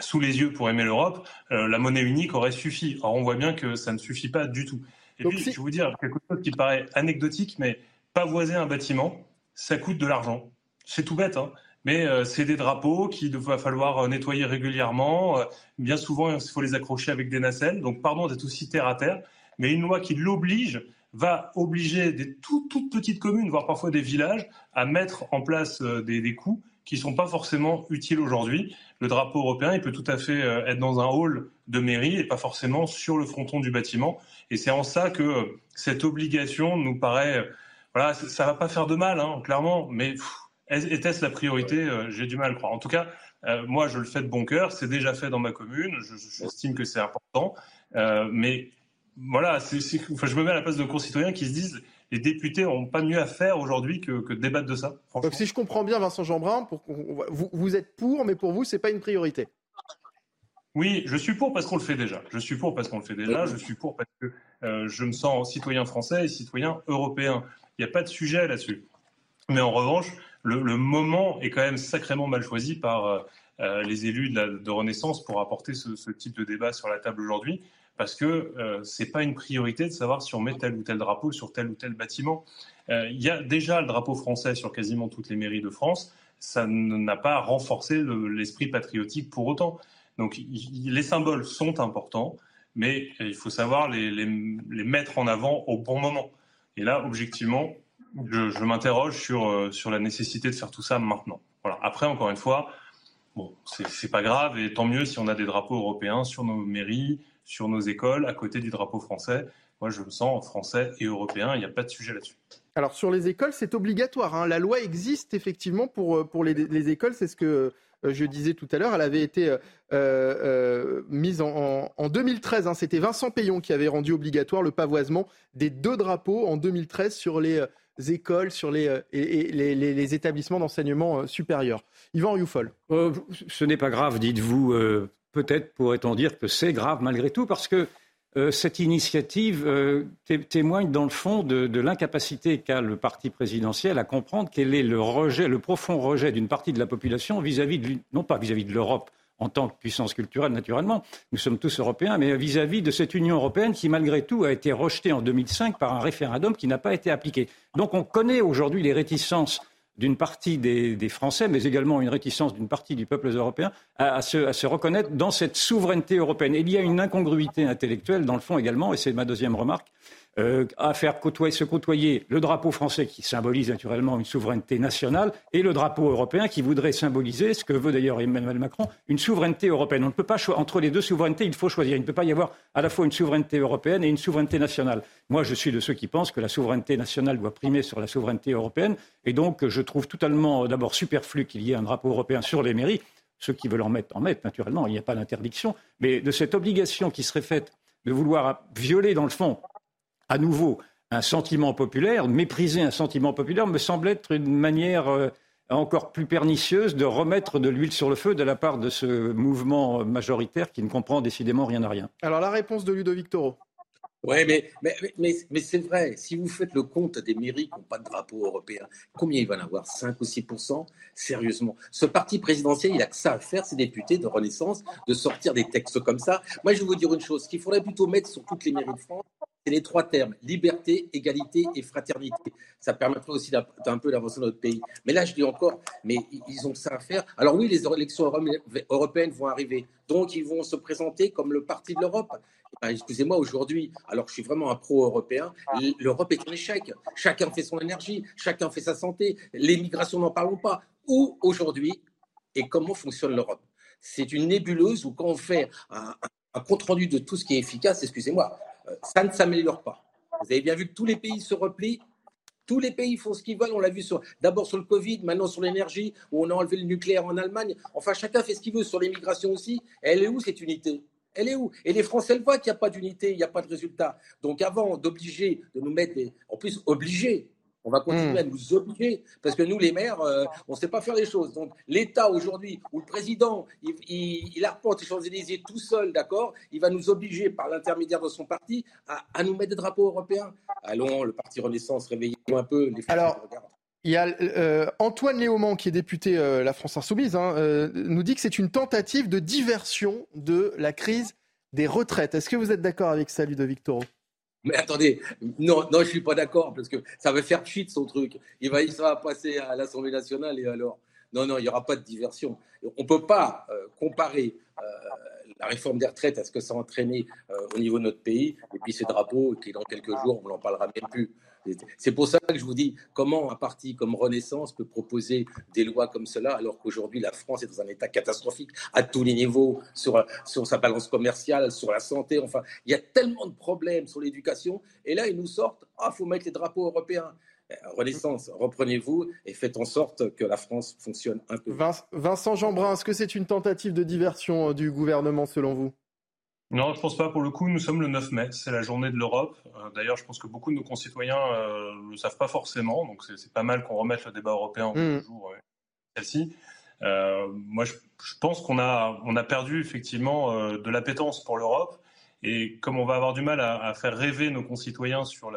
sous les yeux pour aimer l'Europe, euh, la monnaie unique aurait suffi. Or, on voit bien que ça ne suffit pas du tout. Et puis, je vais vous dire quelque chose qui paraît anecdotique, mais pavoiser un bâtiment, ça coûte de l'argent. C'est tout bête, hein mais euh, c'est des drapeaux qu'il va falloir euh, nettoyer régulièrement. bien souvent, il faut les accrocher avec des nacelles. Donc, pardon d'être aussi terre à terre, mais une loi qui l'oblige va obliger des toutes, toutes petites communes, voire parfois des villages, à mettre en place des, des coûts qui ne sont pas forcément utiles aujourd'hui. Le drapeau européen, il peut tout à fait euh, être dans un hall de mairie et pas forcément sur le fronton du bâtiment. Et c'est en ça que euh, cette obligation nous paraît, voilà, ça va pas faire de mal, hein, clairement, mais était-ce la priorité J'ai du mal à le croire. En tout cas, moi, je le fais de bon cœur. C'est déjà fait dans ma commune. J'estime que c'est important. mais voilà, je me mets à la place de concitoyens qui se disent les députés n'ont pas mieux à faire aujourd'hui que, que, de débattre de ça. Donc si je comprends bien, Vincent Jeanbrun, pour, vous, vous, êtes pour, mais pour vous, ce n'est pas une priorité. Oui, je suis pour parce qu'on le fait déjà. Je suis pour parce qu'on le fait déjà. Je suis pour parce que euh, je me sens citoyen français et citoyen européen. Il n'y a pas de sujet là-dessus. Mais en revanche, le, moment est quand même sacrément mal choisi par euh, euh, les élus de, de, Renaissance pour apporter ce, ce, type de débat sur la table aujourd'hui parce que euh, ce n'est pas une priorité de savoir si on met tel ou tel drapeau sur tel ou tel bâtiment. Euh, il y a déjà le drapeau français sur quasiment toutes les mairies de France. Ça n'a pas renforcé l'esprit patriotique pour autant. Donc les symboles sont importants, mais il faut savoir les, mettre en avant au bon moment. Et là, objectivement, je, m'interroge sur, euh, la nécessité de faire tout ça maintenant. Après, encore une fois, bon, c'est pas grave, et tant mieux si on a des drapeaux européens sur nos mairies, sur nos écoles, à côté du drapeau français. Moi, je me sens français et européen, il n'y a pas de sujet là-dessus. Alors, sur les écoles, c'est obligatoire. Hein. La loi existe effectivement pour, euh, pour les, écoles, c'est ce que euh, je disais tout à l'heure. Elle avait été euh, mise en, 2013. Hein. C'était Vincent Payon qui avait rendu obligatoire le pavoisement des deux drapeaux en 2013 sur les écoles, sur les, les, les, établissements d'enseignement supérieur. Yvan Rioufol. ce n'est pas grave, dites-vous peut-être pourrait-on dire que c'est grave malgré tout, parce que euh, cette initiative euh, témoigne dans le fond de, l'incapacité qu'a le parti présidentiel à comprendre quel est le rejet, le profond rejet d'une partie de la population vis-à-vis de, non pas vis-à-vis de l'Europe en tant que puissance culturelle, naturellement, nous sommes tous européens, mais vis-à-vis -vis de cette Union européenne qui, malgré tout, a été rejetée en 2005 par un référendum qui n'a pas été appliqué. Donc on connaît aujourd'hui les réticences d'une partie des, Français, mais également une réticence d'une partie du peuple européen à, se, à, se, reconnaître dans cette souveraineté européenne. il y a une incongruité intellectuelle dans le fond également, et c'est ma deuxième remarque, euh, à faire côtoyer, se côtoyer le drapeau français qui symbolise naturellement une souveraineté nationale et le drapeau européen qui voudrait symboliser, ce que veut d'ailleurs Emmanuel Macron, une souveraineté européenne. On ne peut pas entre les deux souverainetés, il faut choisir. Il ne peut pas y avoir à la fois une souveraineté européenne et une souveraineté nationale. Moi, je suis de ceux qui pensent que la souveraineté nationale doit primer sur la souveraineté européenne, et donc je trouve totalement d'abord superflu qu'il y ait un drapeau européen sur les mairies. Ceux qui veulent en mettre, en mettent, naturellement, il n'y a pas d'interdiction. Mais de cette obligation qui serait faite de vouloir violer, dans le fond, à nouveau un sentiment populaire, mépriser un sentiment populaire me semble être une manière euh, encore plus pernicieuse de remettre de l'huile sur le feu de la part de ce mouvement majoritaire qui ne comprend décidément rien à rien. Alors la réponse de Ludovic Toro. Oui, mais, mais, mais, mais c'est vrai, si vous faites le compte des mairies qui n'ont pas de drapeau européen, combien il va en avoir? 5 ou 6% Sérieusement. Ce parti présidentiel, il a que ça à faire, ces députés de Renaissance, de sortir des textes comme ça. Moi, je vais vous dire une chose, ce qu'il faudrait plutôt mettre sur toutes les mairies de France, c'est les trois termes, liberté, égalité et fraternité. Ça permettrait aussi d'un peu d'avancer notre pays. Mais là, je dis encore, mais ils ont ça à faire. Alors oui, les élections européennes vont arriver. Donc, ils vont se présenter comme le parti de l'Europe. Ben, excusez-moi, aujourd'hui, alors je suis vraiment un pro-européen, l'Europe est un échec. Chacun fait son énergie, chacun fait sa santé. Les migrations, n'en parlons pas. Où aujourd'hui et comment fonctionne l'Europe? C'est une nébuleuse où quand on fait un, un compte-rendu de tout ce qui est efficace, excusez-moi, ça ne s'améliore pas. Vous avez bien vu que tous les pays se replient. Tous les pays font ce qu'ils veulent. On l'a vu d'abord sur le Covid, maintenant sur l'énergie, où on a enlevé le nucléaire en Allemagne. Enfin, chacun fait ce qu'il veut sur l'immigration aussi. Elle est où cette unité? Elle est où? Et les Français le voient qu'il n'y a pas d'unité, il n'y a pas de résultat. Donc avant d'obliger, de nous mettre, en plus obligés, on va continuer hmm. à nous obliger, parce que nous, les maires, euh, on ne sait pas faire les choses. Donc, l'État aujourd'hui, où le président, il, il, il arpente les Champs-Élysées tout seul, d'accord? Il va nous obliger, par l'intermédiaire de son parti, à, nous mettre des drapeaux européens. Allons, le parti Renaissance, réveillez-vous un peu. Les Alors, il y a euh, Antoine Léaumont, qui est député euh, La France Insoumise, hein, nous dit que c'est une tentative de diversion de la crise des retraites. Est-ce que vous êtes d'accord avec ça, Ludovic Toro mais attendez, non, non, je suis pas d'accord parce que ça va faire cheat son truc. Il va, il va passer à l'Assemblée nationale et alors, non, non, il y aura pas de diversion. On peut pas euh, comparer euh, la réforme des retraites, est-ce que ça a entraîné au niveau de notre pays Et puis ces drapeaux qui, dans quelques jours, on n'en parlera même plus. C'est pour ça que je vous dis comment un parti comme Renaissance peut proposer des lois comme cela alors qu'aujourd'hui la France est dans un état catastrophique à tous les niveaux, sur, sur sa balance commerciale, sur la santé. Enfin, il y a tellement de problèmes sur l'éducation. Et là, ils nous sortent ah, faut mettre les drapeaux européens. Euh, Renaissance, reprenez-vous et faites en sorte que la France fonctionne un peu. Vincent Jeanbrun, est-ce que c'est une tentative de diversion euh, du gouvernement selon vous? Non, je pense pas. Pour le coup, nous sommes le 9 mai, c'est la journée de l'Europe. Euh, d'ailleurs, je pense que beaucoup de nos concitoyens ne le savent pas forcément, donc c'est pas mal qu'on remette le débat européen au mmh. jour celle-ci. moi, je, pense qu'on a, on a perdu effectivement de l'appétence pour l'Europe. Et comme on va avoir du mal à, faire rêver nos concitoyens sur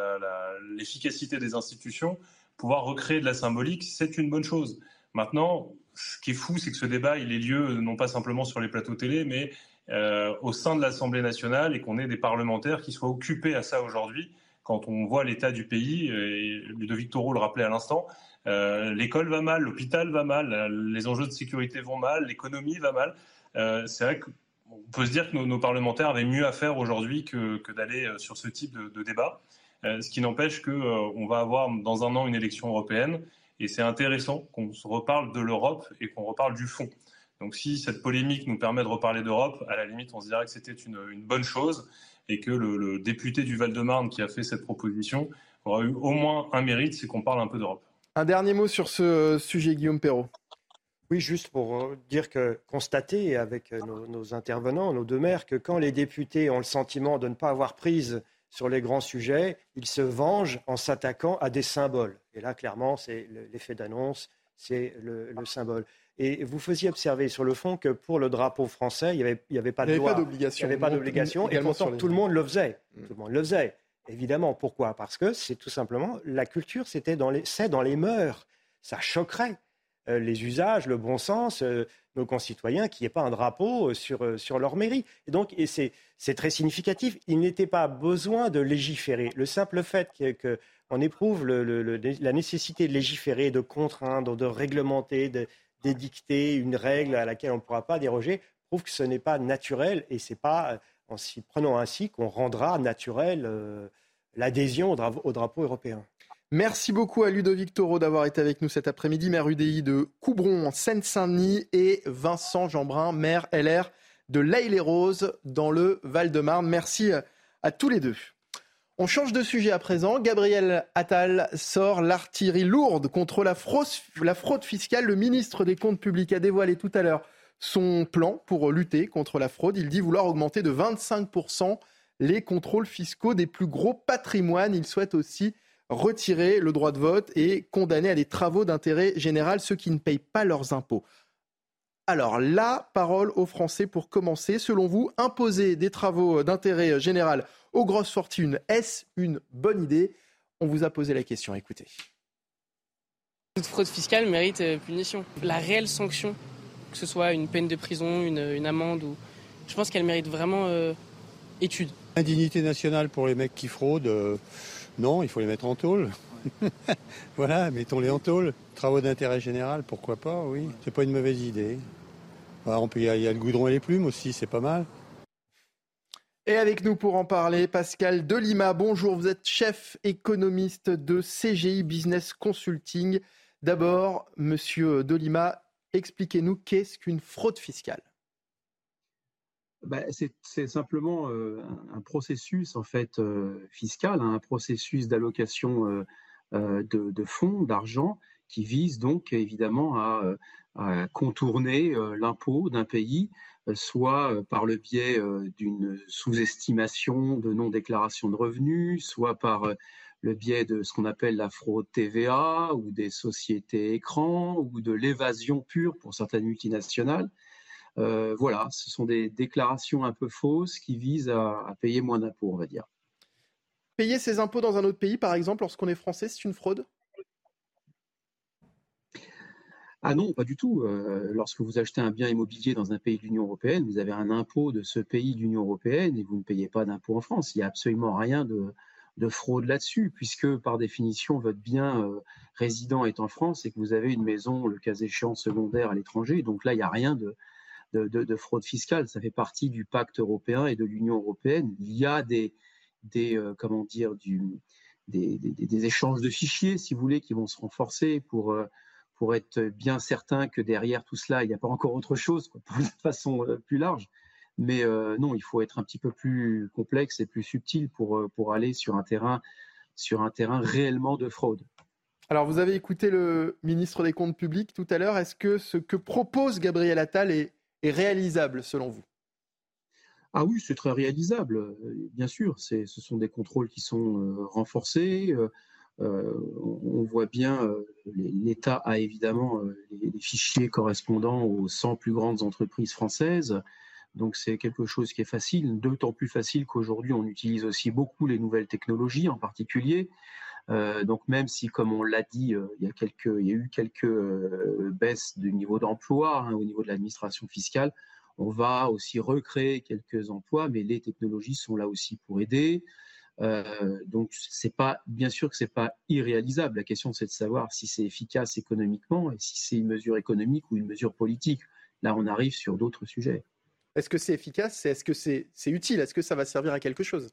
l'efficacité des institutions, pouvoir recréer de la symbolique, c'est une bonne chose. Maintenant, ce qui est fou, c'est que ce débat, il ait lieu non pas simplement sur les plateaux télé, mais euh, au sein de l'Assemblée nationale et qu'on ait des parlementaires qui soient occupés à ça aujourd'hui. Quand on voit l'état du pays, et Ludovic Toro le rappelait à l'instant, euh, l'école va mal, l'hôpital va mal, les enjeux de sécurité vont mal, l'économie va mal. Euh, c'est vrai que on peut se dire que nos, parlementaires avaient mieux à faire aujourd'hui que, d'aller euh, sur ce type de, débat. Euh, ce qui n'empêche qu'on euh, va avoir dans un an une élection européenne et c'est intéressant qu'on se reparle de l'Europe et qu'on reparle du fond. Donc si cette polémique nous permet de reparler d'Europe, à la limite, on se dirait que c'était une, bonne chose et que le député du Val-de-Marne qui a fait cette proposition aura eu au moins un mérite, c'est qu'on parle un peu d'Europe. Un dernier mot sur ce sujet, Guillaume Perrault. Oui, juste pour euh, dire que constater avec euh, nos, intervenants, nos deux maires, que quand les députés ont le sentiment de ne pas avoir prise sur les grands sujets, ils se vengent en s'attaquant à des symboles. Et là, clairement, c'est l'effet d'annonce, c'est le, symbole. Et vous faisiez observer sur le fond que pour le drapeau français, il n'y avait, avait, pas de loi, il n'y avait pas d'obligation, et pourtant tout le monde le faisait. Mm. Tout le monde le faisait. Évidemment, pourquoi? Parce que c'est tout simplement la culture, c'était dans les, c'est dans les mœurs. Ça choquerait. Euh, les usages, le bon sens, euh, nos concitoyens, qu'il n'y ait pas un drapeau euh, sur, sur leur mairie. Et donc, et c'est, très significatif. Il n'était pas besoin de légiférer. Le simple fait qu'on éprouve la nécessité de légiférer, de contraindre, de réglementer, d'édicter une règle à laquelle on ne pourra pas déroger, prouve que ce n'est pas naturel et c'est pas en s'y prenant ainsi qu'on rendra naturel l'adhésion au, drapeau européen. Merci beaucoup à Ludovic Toro d'avoir été avec nous cet après-midi, maire UDI de Coubron en Seine-Saint-Denis et Vincent Jeanbrun, maire LR de l'Aille-les-Roses dans le Val-de-Marne. Merci à tous les deux. On change de sujet à présent. Gabriel Attal sort l'artillerie lourde contre la fraude, fiscale. Le ministre des Comptes publics a dévoilé tout à l'heure son plan pour lutter contre la fraude. Il dit vouloir augmenter de 25% les contrôles fiscaux des plus gros patrimoines. Il souhaite aussi retirer le droit de vote et condamner à des travaux d'intérêt général ceux qui ne payent pas leurs impôts. Alors, la parole aux Français pour commencer. Selon vous, imposer des travaux d'intérêt général aux grosses fortunes, est-ce une bonne idée? On vous a posé la question, écoutez. Toute fraude fiscale mérite euh, punition. La réelle sanction, que ce soit une peine de prison, une, amende, ou... je pense qu'elle mérite vraiment euh, étude. Indignité nationale pour les mecs qui fraudent. Euh, non, il faut les mettre en tôle. voilà, mettons-les en tôle. Travaux d'intérêt général, pourquoi pas, oui. C'est pas une mauvaise idée. On peut, il y, a le goudron et les plumes aussi, c'est pas mal. Et avec nous pour en parler, Pascal Delima. Bonjour, vous êtes chef économiste de CGI Business Consulting. D'abord, monsieur Delima, expliquez-nous qu'est-ce qu'une fraude fiscale? Bah, c'est simplement un processus en fait fiscal, hein, un processus d'allocation de, fonds, d'argent, qui vise donc évidemment à, contourner l'impôt d'un pays, soit par le biais d'une sous-estimation de non-déclaration de revenus, soit par le biais de ce qu'on appelle la fraude TVA ou des sociétés écrans ou de l'évasion pure pour certaines multinationales. Euh, voilà, ce sont des déclarations un peu fausses qui visent à, payer moins d'impôts, on va dire. Payer ses impôts dans un autre pays, par exemple, lorsqu'on est français, c'est une fraude? Ah non, pas du tout. Euh, lorsque vous achetez un bien immobilier dans un pays de l'Union européenne, vous avez un impôt de ce pays de l'Union européenne et vous ne payez pas d'impôt en France. Il n'y a absolument rien de, fraude là-dessus, puisque par définition, votre bien euh, résident est en France et que vous avez une maison, le cas échéant, secondaire à l'étranger. Donc là, il n'y a rien de, de, fraude fiscale. Ça fait partie du pacte européen et de l'Union européenne. Il y a des, des comment dire, des, échanges de fichiers, si vous voulez, qui vont se renforcer pour, pour être bien certain que derrière tout cela, il n'y a pas encore autre chose, quoi, de façon plus large. Mais non, il faut être un petit peu plus complexe et plus subtil pour, pour aller sur un terrain sur un terrain réellement de fraude. Alors, vous avez écouté le ministre des Comptes publics tout à l'heure. Est-ce que ce que propose Gabriel Attal est, réalisable selon vous? Ah oui, c'est très réalisable, bien sûr. Ce sont des contrôles qui sont euh, renforcés. Euh, euh, on voit bien, l'État a évidemment les, fichiers correspondant aux 100 plus grandes entreprises françaises. Donc c'est quelque chose qui est facile, d'autant plus facile qu'aujourd'hui on utilise aussi beaucoup les nouvelles technologies en particulier. Euh, donc même si, comme on l'a dit, euh, il, y a eu quelques euh, baisses du niveau d'emploi hein, au niveau de l'administration fiscale, on va aussi recréer quelques emplois, mais les technologies sont là aussi pour aider. Donc c'est pas, bien sûr que c'est pas irréalisable. La question c'est de savoir si c'est efficace économiquement et si c'est une mesure économique ou une mesure politique. Là, on arrive sur d'autres sujets. Est-ce que c'est efficace? Est-ce que c'est utile? Est-ce que ça va servir à quelque chose?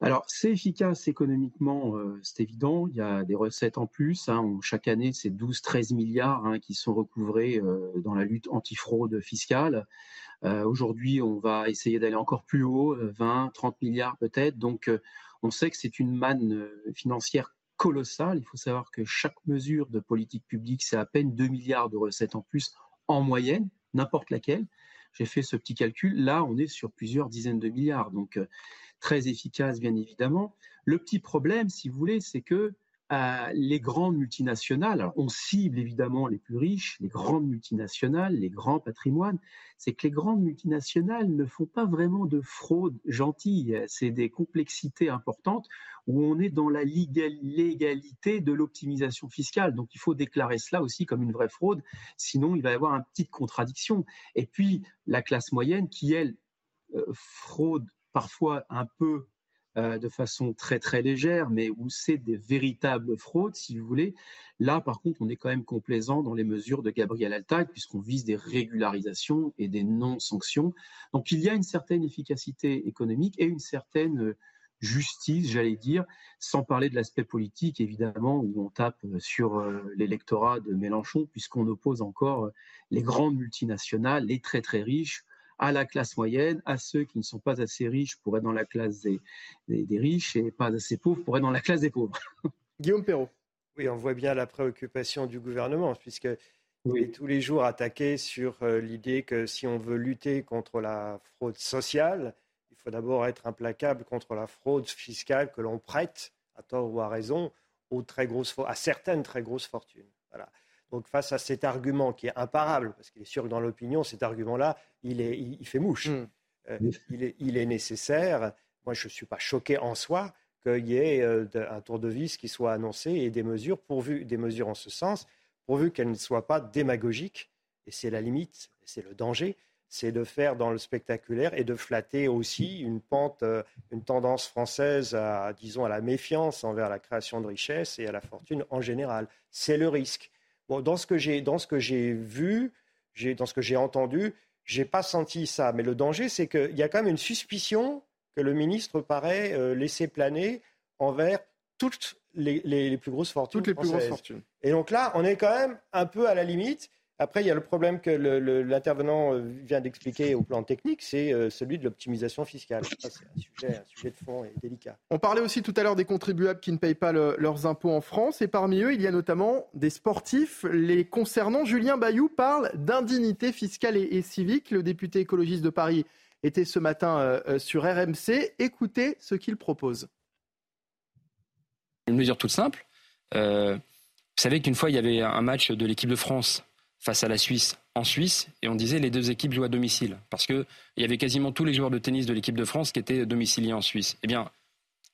Alors, c'est efficace économiquement, euh, c'est évident. Il y a des recettes en plus. Hein. chaque année, c'est 12-13 milliards hein, qui sont recouvrés euh, dans la lutte antifraude fiscale. Euh, aujourd'hui, on va essayer d'aller encore plus haut, 20-30 milliards peut-être. Donc, on sait que c'est une manne financière colossale. Il faut savoir que chaque mesure de politique publique, c'est à peine 2 milliards de recettes en plus en moyenne, n'importe laquelle. J'ai fait ce petit calcul. Là, on est sur plusieurs dizaines de milliards. Donc, très efficace, bien évidemment. Le petit problème, si vous voulez, c'est que euh, les grandes multinationales, on cible évidemment les plus riches, les grandes multinationales, les grands patrimoines, c'est que les grandes multinationales ne font pas vraiment de fraude gentille, c'est des complexités importantes où on est dans la légalité de l'optimisation fiscale. Donc il faut déclarer cela aussi comme une vraie fraude, sinon il va y avoir une petite contradiction. Et puis la classe moyenne qui, elle, euh, fraude parfois un peu euh, de façon très très légère, mais où c'est des véritables fraudes, si vous voulez. Là, par contre, on est quand même complaisant dans les mesures de Gabriel Altaï, puisqu'on vise des régularisations et des non-sanctions. Donc, il y a une certaine efficacité économique et une certaine euh, justice, j'allais dire, sans parler de l'aspect politique, évidemment, où on tape euh, sur l'électorat de Mélenchon, puisqu'on oppose encore les grandes multinationales, les très très riches, à la classe moyenne, à ceux qui ne sont pas assez riches pour être dans la classe des, des, riches et pas assez pauvres pour être dans la classe des pauvres. Guillaume Perrault. Oui, on voit bien la préoccupation du gouvernement, puisque est tous les jours attaqué sur euh, l'idée que si on veut lutter contre la fraude sociale, il faut d'abord être implacable contre la fraude fiscale que l'on prête, à tort ou à raison, aux très grosses, à certaines très grosses fortunes. Voilà. Donc face à cet argument qui est imparable, parce qu'il est sûr que dans l'opinion, cet argument-là, il, il, fait mouche. Hmm. Euh, il, est, nécessaire. Moi, je ne suis pas choqué en soi qu'il y ait euh, un tour de vis qui soit annoncé et des mesures, pourvu, des mesures en ce sens, pourvu qu'elles ne soient pas démagogiques. Et c'est la limite, c'est le danger, c'est de faire dans le spectaculaire et de flatter aussi une pente, euh, une tendance française à, disons, à la méfiance envers la création de richesses et à la fortune en général. C'est le risque dans ce que j'ai, dans ce que j'ai vu, dans ce que j'ai entendu, j'ai pas senti ça. Mais le danger, c'est qu'il y a quand même une suspicion que le ministre paraît euh, laisser planer envers toutes les, plus grosses fortunes. Toutes les plus grosses fortunes. Et donc là, on est quand même un peu à la limite. Après, il y a le problème que l'intervenant euh, vient d'expliquer au plan technique, c'est euh, celui de l'optimisation fiscale. C'est un sujet, de fond et délicat. On parlait aussi tout à l'heure des contribuables qui ne payent pas leurs impôts en France, et parmi eux, il y a notamment des sportifs. Les concernant, Julien Bayou parle d'indignité fiscale et, civique. Le député écologiste de Paris était ce matin euh, sur RMC. Écoutez ce qu'il propose. Une mesure toute simple. vous savez qu'une fois, il y avait un match de l'équipe de France face à la Suisse en Suisse et on disait les deux équipes jouent à domicile parce qu'il y avait quasiment tous les joueurs de tennis de l'équipe de France qui étaient domiciliés en Suisse. Eh bien,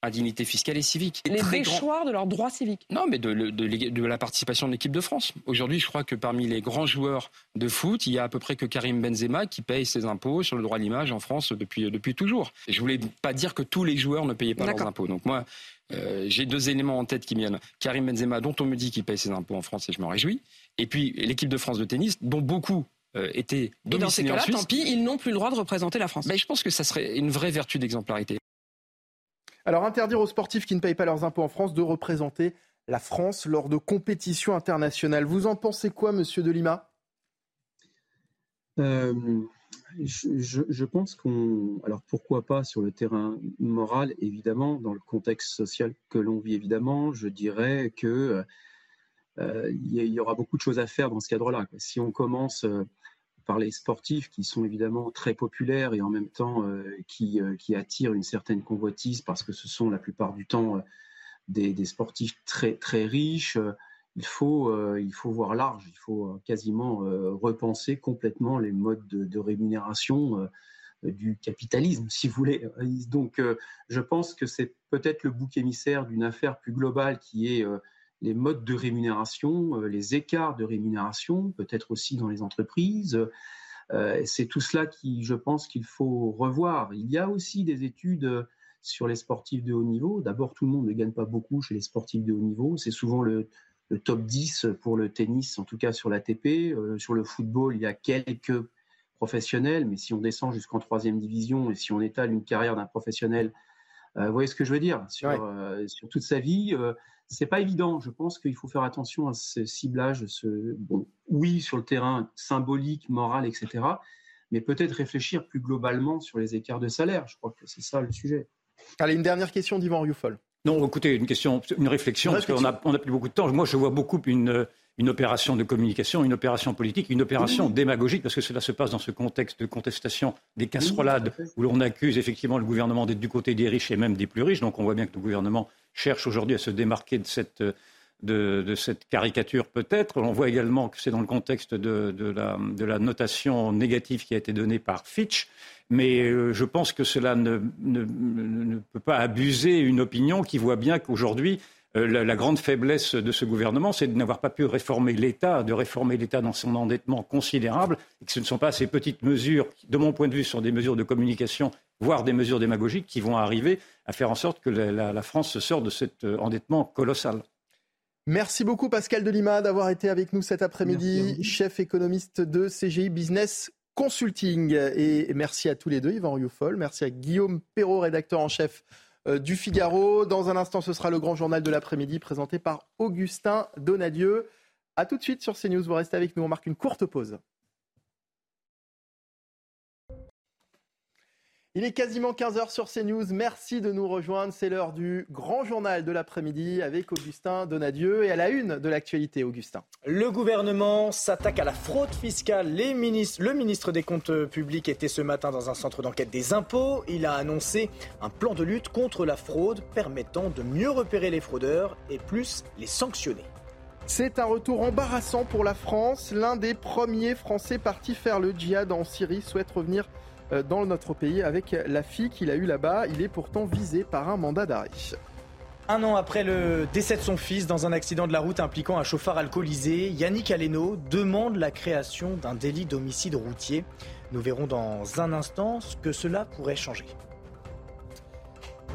indignité fiscale et civique. Les déchoirs de leurs droits civiques. Non, mais de, de, la participation de l'équipe de France. Aujourd'hui, je crois que parmi les grands joueurs de foot, il y a à peu près que Karim Benzema qui paye ses impôts sur le droit à l'image en France depuis, depuis toujours. Et je voulais pas dire que tous les joueurs ne payaient pas leurs impôts. Donc moi, euh, j'ai deux éléments en tête qui viennent. Karim Benzema, dont on me dit qu'il paye ses impôts en France et je m'en réjouis. Et puis l'équipe de France de tennis, dont beaucoup étaient Et dans ces domiciliés cas-là, tant pis, ils n'ont plus le droit de représenter la France. ben, je pense que ça serait une vraie vertu d'exemplarité. Alors, interdire aux sportifs qui ne payent pas leurs impôts en France de représenter la France lors de compétitions internationales. Vous en pensez quoi, monsieur Delima? Euh, je, je- je pense qu'on. Alors pourquoi pas sur le terrain moral, évidemment, dans le contexte social que l'on vit, évidemment, je dirais que euh, il y, a- il y aura beaucoup de choses à faire dans ce cadre-là. Si on commence euh, par les sportifs qui sont évidemment très populaires et en même temps euh, qui, euh, attirent une certaine convoitise parce que ce sont la plupart du temps euh, des, sportifs très, très riches, euh, il faut, euh, il faut voir large, il faut euh, quasiment euh, repenser complètement les modes de, rémunération euh, du capitalisme, si vous voulez. Donc, euh, je pense que c'est peut-être le bouc émissaire d'une affaire plus globale qui est euh, les modes de rémunération, euh, les écarts de rémunération, peut-être aussi dans les entreprises. Euh, c'est tout cela qui, je pense, qu'il faut revoir. Il y a aussi des études euh, sur les sportifs de haut niveau. D'abord, tout le monde ne gagne pas beaucoup chez les sportifs de haut niveau. C'est souvent le, le top 10 pour le tennis, en tout cas sur l'ATP. Sur le football, il y a quelques professionnels, mais si on descend jusqu'en troisième division et si on étale une carrière d'un professionnel, euh, vous voyez ce que je veux dire? Sur, euh, sur toute sa vie, euh, c'est pas évident. Je pense qu'il faut faire attention à ce ciblage, ce, bon, oui, sur le terrain symbolique, moral, etc., mais peut-être réfléchir plus globalement sur les écarts de salaire. Je crois que c'est ça le sujet. Allez, une dernière question d'Yvan Rioufol. Non, écoutez, une question, une réflexion, Une parce qu'on n'a on a plus beaucoup de temps. Moi, je vois beaucoup une, une opération de communication, une opération politique, une opération démagogique, parce que cela se passe dans ce contexte de contestation des casserolades, où l'on accuse effectivement le gouvernement d'être du côté des riches et même des plus riches. Donc on voit bien que le gouvernement cherche aujourd'hui à se démarquer de cette, de, de cette caricature peut-être. On voit également que c'est dans le contexte de, de, la, de la notation négative qui a été donnée par Fitch. Mais euh, je pense que cela ne, ne, ne peut pas abuser une opinion qui voit bien qu'aujourd'hui, la, la, grande faiblesse de ce gouvernement, c'est de n'avoir pas pu réformer l'État, de réformer l'État dans son endettement considérable, et que ce ne sont pas ces petites mesures, qui, de mon point de vue, sont des mesures de communication, voire des mesures démagogiques, qui vont arriver à faire en sorte que la, la, la France se sorte de cet euh, endettement colossal. Merci beaucoup Pascal Delima d'avoir été avec nous cet après-midi, chef économiste de CGI Business Consulting. Et merci à tous les deux, Yvan Rioufol. Merci à Guillaume Perrault, rédacteur en chef du Figaro. Dans un instant, ce sera le grand journal de l'après-midi présenté par Augustin Donadieu. A tout de suite sur CNews. Vous restez avec nous. On marque une courte pause. Il est quasiment 15h sur CNews. Merci de nous rejoindre. C'est l'heure du grand journal de l'après-midi avec Augustin Donadieu et à la une de l'actualité, Augustin. Le gouvernement s'attaque à la fraude fiscale. Les ministres, le ministre des Comptes publics était ce matin dans un centre d'enquête des impôts. Il a annoncé un plan de lutte contre la fraude permettant de mieux repérer les fraudeurs et plus les sanctionner. C'est un retour embarrassant pour la France. L'un des premiers Français partis faire le djihad en Syrie souhaite revenir dans notre pays avec la fille qu'il a eue là-bas. Il est pourtant visé par un mandat d'arrêt. Un an après le décès de son fils dans un accident de la route impliquant un chauffard alcoolisé, Yannick Aleno demande la création d'un délit d'homicide routier. Nous verrons dans un instant ce que cela pourrait changer.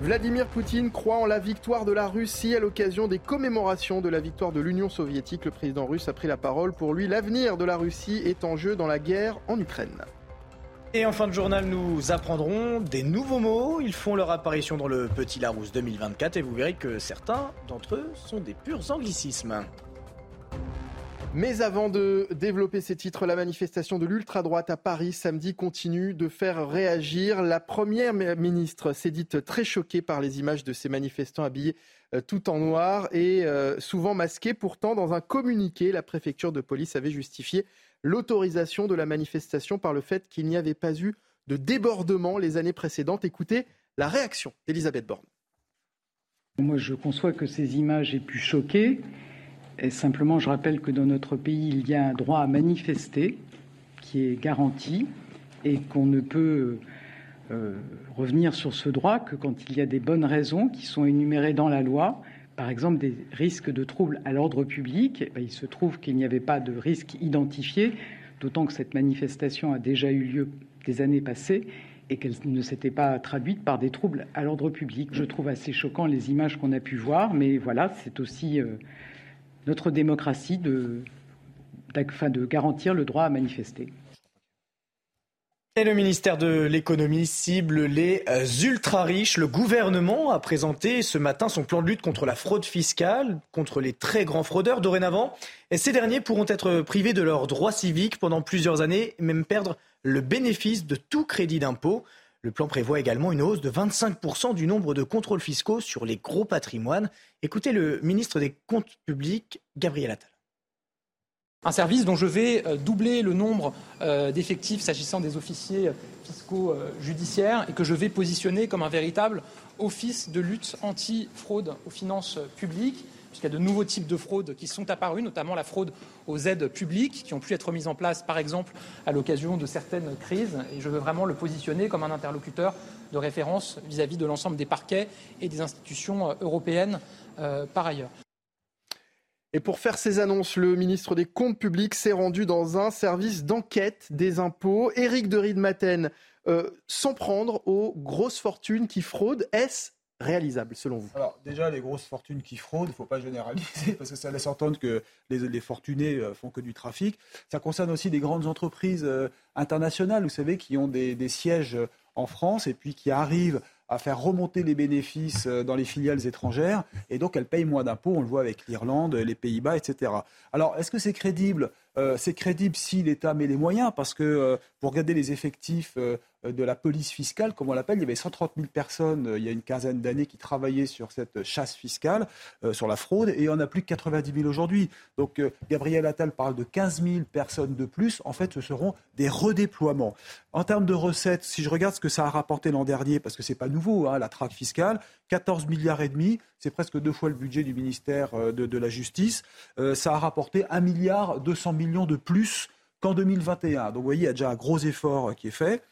Vladimir Poutine croit en la victoire de la Russie à l'occasion des commémorations de la victoire de l'Union soviétique. Le président russe a pris la parole. Pour lui, l'avenir de la Russie est en jeu dans la guerre en Ukraine. Et en fin de journal, nous apprendrons des nouveaux mots. Ils font leur apparition dans le Petit Larousse 2024 et vous verrez que certains d'entre eux sont des purs anglicismes. Mais avant de développer ces titres, la manifestation de l'ultra-droite à Paris samedi continue de faire réagir. La première ministre s'est dite très choquée par les images de ces manifestants habillés tout en noir et souvent masqués. Pourtant, dans un communiqué, la préfecture de police avait justifié l'autorisation de la manifestation par le fait qu'il n'y avait pas eu de débordement les années précédentes. Écoutez la réaction d'Elisabeth Borne. Moi, je conçois que ces images aient pu choquer. Et simplement, je rappelle que dans notre pays, il y a un droit à manifester qui est garanti et qu'on ne peut euh, revenir sur ce droit que quand il y a des bonnes raisons qui sont énumérées dans la loi. Par exemple, des risques de troubles à l'ordre public. Ben, il se trouve qu'il n'y avait pas de risque identifié, d'autant que cette manifestation a déjà eu lieu des années passées et qu'elle ne s'était pas traduite par des troubles à l'ordre public. Je trouve assez choquant les images qu'on a pu voir, mais voilà, c'est aussi euh, notre démocratie de, de garantir le droit à manifester. Et le ministère de l'économie cible les euh, ultra riches. Le gouvernement a présenté ce matin son plan de lutte contre la fraude fiscale, contre les très grands fraudeurs dorénavant. Et ces derniers pourront être privés de leurs droits civiques pendant plusieurs années, même perdre le bénéfice de tout crédit d'impôt. Le plan prévoit également une hausse de 25% du nombre de contrôles fiscaux sur les gros patrimoines. Écoutez le ministre des Comptes publics, Gabriel Attal un service dont je vais euh, doubler le nombre euh, d'effectifs s'agissant des officiers fiscaux euh, judiciaires et que je vais positionner comme un véritable office de lutte anti-fraude aux finances publiques, puisqu'il y a de nouveaux types de fraudes qui sont apparus, notamment la fraude aux aides publiques, qui ont pu être mises en place, par exemple, à l'occasion de certaines crises. Et je veux vraiment le positionner comme un interlocuteur de référence vis-à-vis de l'ensemble des parquets et des institutions européennes par ailleurs. Et pour faire ces annonces, le ministre des Comptes publics s'est rendu dans un service d'enquête des impôts. Éric de Riedmaten, euh, s'en prendre aux grosses fortunes qui fraudent, est-ce réalisable selon vous? Alors déjà, les grosses fortunes qui fraudent, il ne faut pas généraliser parce que ça laisse entendre que les, fortunés euh, font que du trafic. Ça concerne aussi des grandes entreprises euh, internationales, vous savez, qui ont des sièges en France et puis qui arrivent à faire remonter les bénéfices euh, dans les filiales étrangères, et donc elles payent moins d'impôts, on le voit avec l'Irlande, les Pays-Bas, etc. Alors, est-ce que c'est crédible euh, C'est crédible si l'État met les moyens, parce que euh, pour regarder les effectifs de la police fiscale, comme on l'appelle, il y avait 130 000 personnes il y a une quinzaine d'années qui travaillaient sur cette chasse fiscale, sur la fraude, et on a plus que 90 000 aujourd'hui. Donc Gabriel Attal parle de 15 000 personnes de plus. En fait, ce seront des redéploiements. En termes de recettes, si je regarde ce que ça a rapporté l'an dernier, parce que c'est pas nouveau, hein, la traque fiscale, 14 milliards et demi, c'est presque deux fois le budget du ministère euh, de, la Justice. Euh, ça a rapporté 1 milliard 200 millions de plus qu'en 2021. Donc vous voyez, il y a déjà un gros effort euh, qui est fait.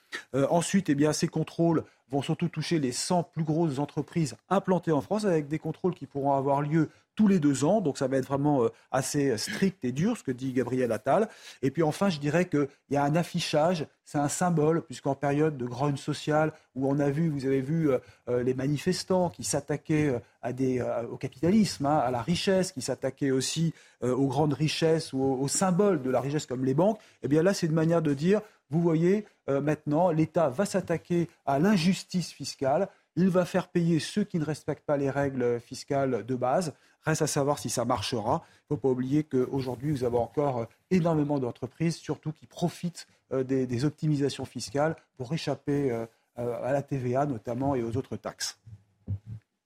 ensuite, eh bien, ces contrôles vont surtout toucher les 100 plus grosses entreprises implantées en France, avec des contrôles qui pourront avoir lieu tous les deux ans. Donc ça va être vraiment euh, assez strict et dur, ce que dit Gabriel Attal. Et puis enfin, je dirais qu'il y a un affichage, c'est un symbole, puisqu'en période de grogne sociale, où on a vu, vous avez vu euh, euh, les manifestants qui s'attaquaient au capitalisme, hein, à la richesse, qui s'attaquaient aussi aux grandes richesses ou aux, symboles de la richesse comme les banques, eh bien là, c'est une manière de dire, vous voyez, maintenant, l'État va s'attaquer à l'injustice fiscale. Il va faire payer ceux qui ne respectent pas les règles fiscales de base. Reste à savoir si ça marchera. Il ne faut pas oublier qu'aujourd'hui, vous avez encore euh, énormément d'entreprises, surtout qui profitent euh, des, optimisations fiscales pour échapper euh, à la TVA notamment et aux autres taxes.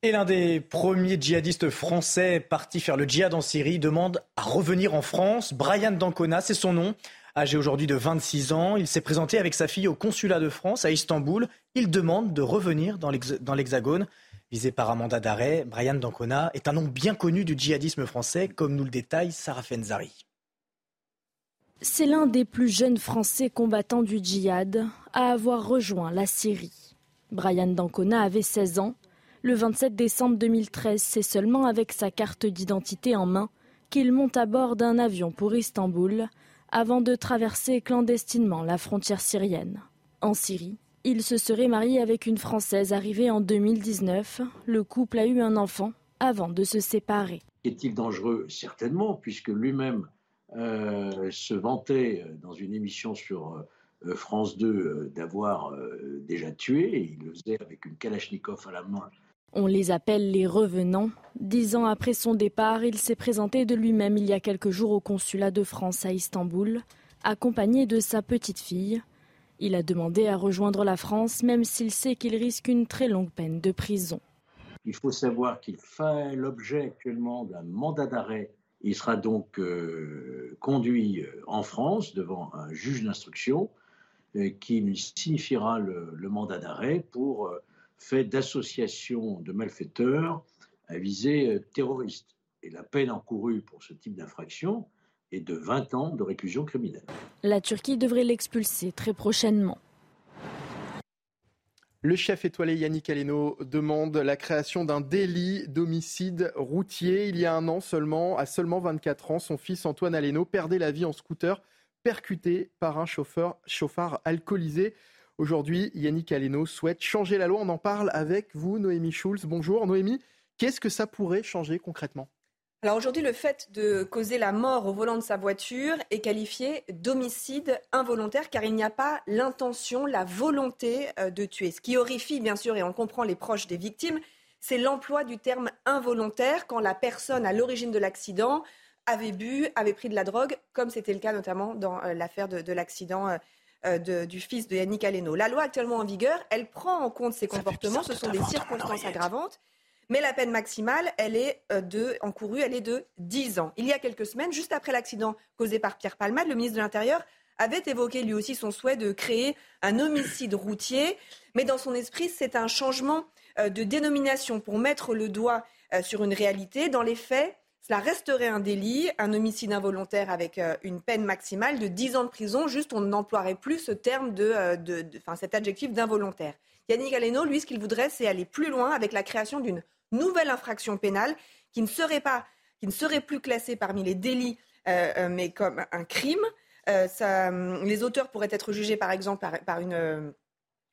Et l'un des premiers djihadistes français partis faire le djihad en Syrie demande à revenir en France. Brian Dancona, c'est son nom. Âgé aujourd'hui de 26 ans, il s'est présenté avec sa fille au consulat de France à Istanbul. Il demande de revenir dans l'Hexagone. Visé par un mandat d'arrêt, Brian Dancona est un nom bien connu du djihadisme français, comme nous le détaille Sarah Fenzari. C'est l'un des plus jeunes Français combattants du djihad à avoir rejoint la Syrie. Brian Dancona avait 16 ans. Le 27 décembre 2013, c'est seulement avec sa carte d'identité en main qu'il monte à bord d'un avion pour Istanbul avant de traverser clandestinement la frontière syrienne. En Syrie, il se serait marié avec une Française arrivée en 2019. Le couple a eu un enfant avant de se séparer. Est-il dangereux? Certainement, puisque lui-même euh, se vantait euh, dans une émission sur euh, France 2 d'avoir déjà tué, et il le faisait avec une Kalachnikov à la main. On les appelle les revenants. Dix ans après son départ, il s'est présenté de lui-même il y a quelques jours au consulat de France à Istanbul, accompagné de sa petite fille. Il a demandé à rejoindre la France, même s'il sait qu'il risque une très longue peine de prison. Il faut savoir qu'il fait l'objet actuellement d'un mandat d'arrêt. Il sera donc euh, conduit euh, en France devant un juge d'instruction euh, qui lui signifiera le, mandat d'arrêt pour fait d'association de malfaiteurs à visée terroriste. Et la peine encourue pour ce type d'infraction et de 20 ans de réclusion criminelle. La Turquie devrait l'expulser très prochainement. Le chef étoilé Yannick Aleno demande la création d'un délit d'homicide routier. Il y a un an seulement, à seulement 24 ans, son fils Antoine Aleno perdait la vie en scooter percuté par un chauffeur chauffard alcoolisé. Aujourd'hui, Yannick Aleno souhaite changer la loi. On en parle avec vous, Noémie Schulz. Bonjour Noémie. Qu'est-ce que ça pourrait changer concrètement? Alors aujourd'hui, le fait de causer la mort au volant de sa voiture est qualifié d'homicide involontaire car il n'y a pas l'intention, la volonté euh, de tuer. Ce qui horrifie bien sûr, et on comprend les proches des victimes, c'est l'emploi du terme involontaire quand la personne à l'origine de l'accident avait bu, avait pris de la drogue, comme c'était le cas notamment dans euh, l'affaire de, l'accident euh, du fils de Yannick Aleno. La loi actuellement en vigueur, elle prend en compte ces comportements, ce sont des circonstances aggravantes. Mais la peine maximale, elle est euh, de, encourue, elle est de 10 ans. Il y a quelques semaines, juste après l'accident causé par Pierre Palmade, le ministre de l'Intérieur avait évoqué lui aussi son souhait de créer un homicide routier. Mais dans son esprit, c'est un changement euh, de dénomination pour mettre le doigt euh, sur une réalité. Dans les faits, cela resterait un délit, un homicide involontaire avec une peine maximale de 10 ans de prison. Juste, on n'emploierait plus ce terme de, de, cet adjectif d'involontaire. Yannick Aleno, lui, ce qu'il voudrait, c'est aller plus loin avec la création d'une nouvelle infraction pénale qui ne serait, pas, qui ne serait plus classée parmi les délits, euh, euh, mais comme un crime. Euh, ça, les auteurs pourraient être jugés, par exemple, par, une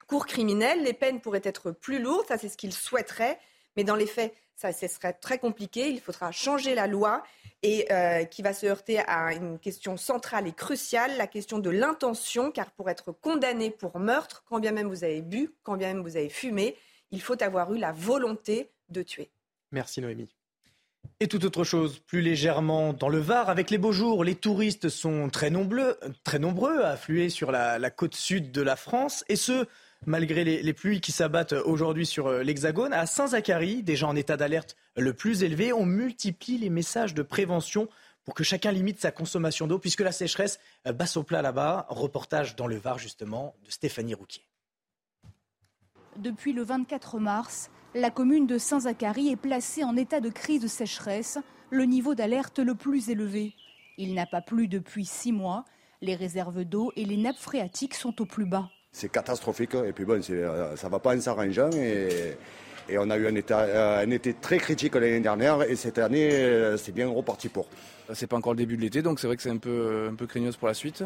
cour criminelle. Les peines pourraient être plus lourdes. Ça, c'est ce qu'ils souhaiteraient. Mais dans les faits, ça, ce serait très compliqué. Il faudra changer la loi et qui va se heurter à une question centrale et cruciale, la question de l'intention, car pour être condamné pour meurtre, quand bien même vous avez bu, quand bien même vous avez fumé, il faut avoir eu la volonté de tuer. Merci Noémie. Et toute autre chose, plus légèrement dans le Var, avec les beaux jours, les touristes sont très nombreux, très nombreux à affluer sur la, côte sud de la France, et ce, malgré les, pluies qui s'abattent aujourd'hui sur euh, l'Hexagone. À Saint-Zacharie, déjà en état d'alerte le plus élevé, on multiplie les messages de prévention pour que chacun limite sa consommation d'eau, puisque la sécheresse euh, basse au plat là-bas. Reportage dans le Var, justement, de Stéphanie Rouquier. Depuis le 24 mars, la commune de Saint-Zacharie est placée en état de crise de sécheresse, le niveau d'alerte le plus élevé. Il n'a pas plu depuis six mois. Les réserves d'eau et les nappes phréatiques sont au plus bas. C'est catastrophique et puis bon, euh, ça ne va pas en s'arrangeant et, on a eu un, un été très critique l'année dernière et cette année euh, c'est bien reparti pour. C'est pas encore le début de l'été donc c'est vrai que c'est un peu, un peu craignos pour la suite.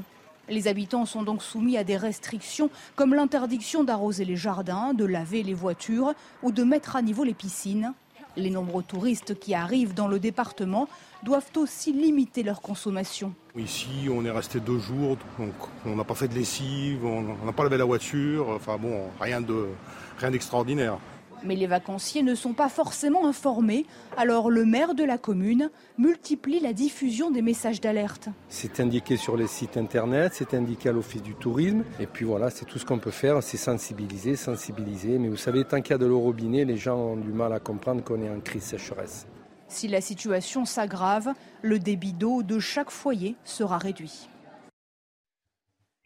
Les habitants sont donc soumis à des restrictions comme l'interdiction d'arroser les jardins, de laver les voitures ou de mettre à niveau les piscines. Les nombreux touristes qui arrivent dans le département doivent aussi limiter leur consommation. Ici, on est resté deux jours, donc on n'a pas fait de lessive, on n'a pas lavé la voiture, enfin bon, rien d'extraordinaire. De, rien mais les vacanciers ne sont pas forcément informés, alors le maire de la commune multiplie la diffusion des messages d'alerte. C'est indiqué sur les sites internet, c'est indiqué à l'office du tourisme, et puis voilà, c'est tout ce qu'on peut faire, c'est sensibiliser, sensibiliser. Mais vous savez, tant qu'il y a de l'eau robinet, les gens ont du mal à comprendre qu'on est en crise sécheresse. Si la situation s'aggrave, le débit d'eau de chaque foyer sera réduit.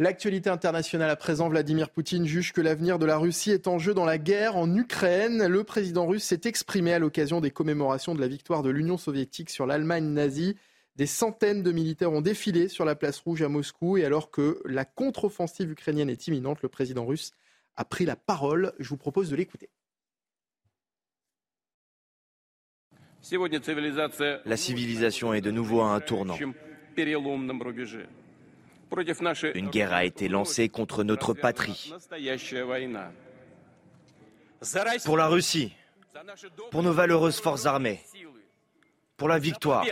L'actualité internationale à présent, Vladimir Poutine juge que l'avenir de la Russie est en jeu dans la guerre en Ukraine. Le président russe s'est exprimé à l'occasion des commémorations de la victoire de l'Union soviétique sur l'Allemagne nazie. Des centaines de militaires ont défilé sur la place rouge à Moscou et alors que la contre-offensive ukrainienne est imminente, le président russe a pris la parole. Je vous propose de l'écouter. La civilisation est de nouveau à un tournant. Une guerre a été lancée contre notre patrie. Pour la Russie, pour nos valeureuses forces armées, pour la victoire.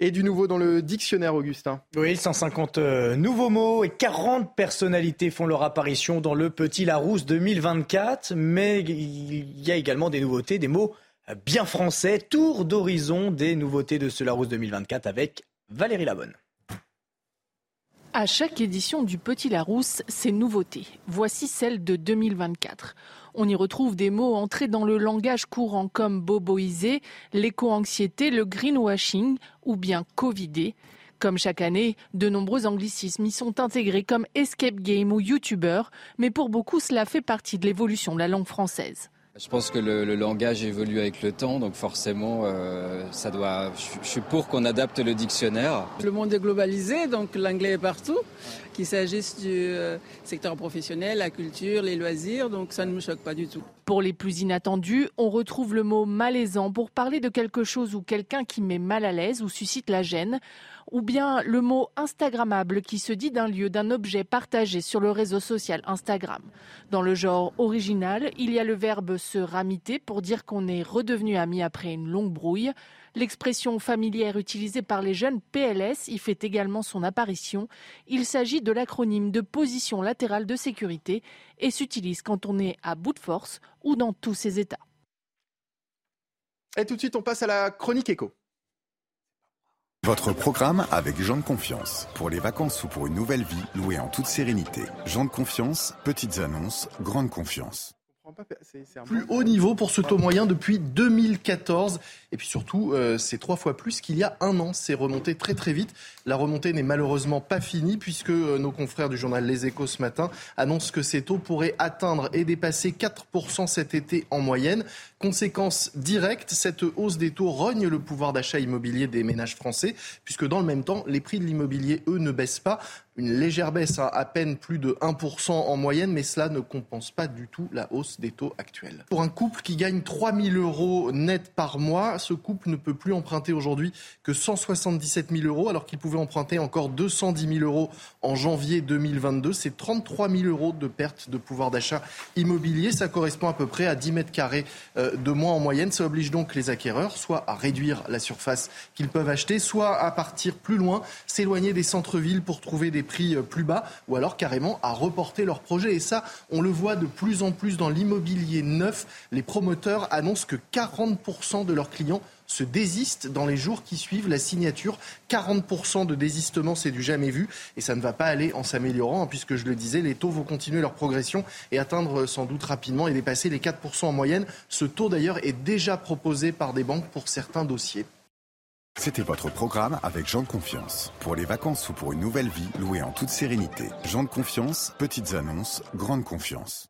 Et du nouveau dans le dictionnaire, Augustin. Oui, 150 euh, nouveaux mots et 40 personnalités font leur apparition dans le Petit Larousse 2024. Mais il y a également des nouveautés, des mots bien français. Tour d'horizon des nouveautés de ce Larousse 2024 avec Valérie Labonne. À chaque édition du Petit Larousse, ces nouveautés. Voici celle de 2024. On y retrouve des mots entrés dans le langage courant comme boboisé, l'éco-anxiété, le greenwashing ou bien covidé. Comme chaque année, de nombreux anglicismes y sont intégrés comme escape game ou youtubeur, mais pour beaucoup cela fait partie de l'évolution de la langue française. Je pense que le, langage évolue avec le temps, donc forcément, euh, ça doit. Je, suis pour qu'on adapte le dictionnaire. Le monde est globalisé, donc l'anglais est partout, qu'il s'agisse du euh, secteur professionnel, la culture, les loisirs, donc ça ne me choque pas du tout. Pour les plus inattendus, on retrouve le mot malaisant pour parler de quelque chose ou quelqu'un qui met mal à l'aise ou suscite la gêne, ou bien le mot Instagrammable qui se dit d'un lieu, d'un objet partagé sur le réseau social Instagram. Dans le genre original, il y a le verbe se ramiter pour dire qu'on est redevenu ami après une longue brouille. L'expression familière utilisée par les jeunes PLS y fait également son apparition. Il s'agit de l'acronyme de position latérale de sécurité et s'utilise quand on est à bout de force ou dans tous ses états. Et tout de suite, on passe à la chronique écho. Votre programme avec Jean de Confiance. Pour les vacances ou pour une nouvelle vie, louée en toute sérénité. Jean de Confiance, petites annonces, grande confiance plus haut niveau pour ce taux moyen depuis 2014. Et puis surtout, euh, c'est trois fois plus qu'il y a un an. C'est remonté très très vite. La remontée n'est malheureusement pas finie puisque euh, nos confrères du journal Les Échos ce matin annoncent que ces taux pourraient atteindre et dépasser 4% cet été en moyenne. Conséquence directe, cette hausse des taux rogne le pouvoir d'achat immobilier des ménages français, puisque dans le même temps, les prix de l'immobilier, eux, ne baissent pas. Une légère baisse, à peine plus de 1% en moyenne, mais cela ne compense pas du tout la hausse des taux actuels. Pour un couple qui gagne 3 000 euros net par mois, ce couple ne peut plus emprunter aujourd'hui que 177 000 euros, alors qu'il pouvait emprunter encore 210 000 euros en janvier 2022. C'est 33 000 euros de perte de pouvoir d'achat immobilier. Ça correspond à peu près à 10 mètres carrés euh, de moins en moyenne. Ça oblige donc les acquéreurs soit à réduire la surface qu'ils peuvent acheter, soit à partir plus loin, s'éloigner des centres-villes pour trouver des prix euh, plus bas, ou alors carrément à reporter leur projet. Et ça, on le voit de plus en plus dans l'immobilier neuf. Les promoteurs annoncent que 40% de leurs clients se désistent dans les jours qui suivent la signature. 40% de désistement, c'est du jamais vu. Et ça ne va pas aller en s'améliorant, hein, puisque je le disais, les taux vont continuer leur progression et atteindre sans doute rapidement et dépasser les 4% en moyenne. Ce taux d'ailleurs est déjà proposé par des banques pour certains dossiers. C'était votre programme avec Jean de Confiance. Pour les vacances ou pour une nouvelle vie, louée en toute sérénité. Jean de Confiance, petites annonces, grande confiance.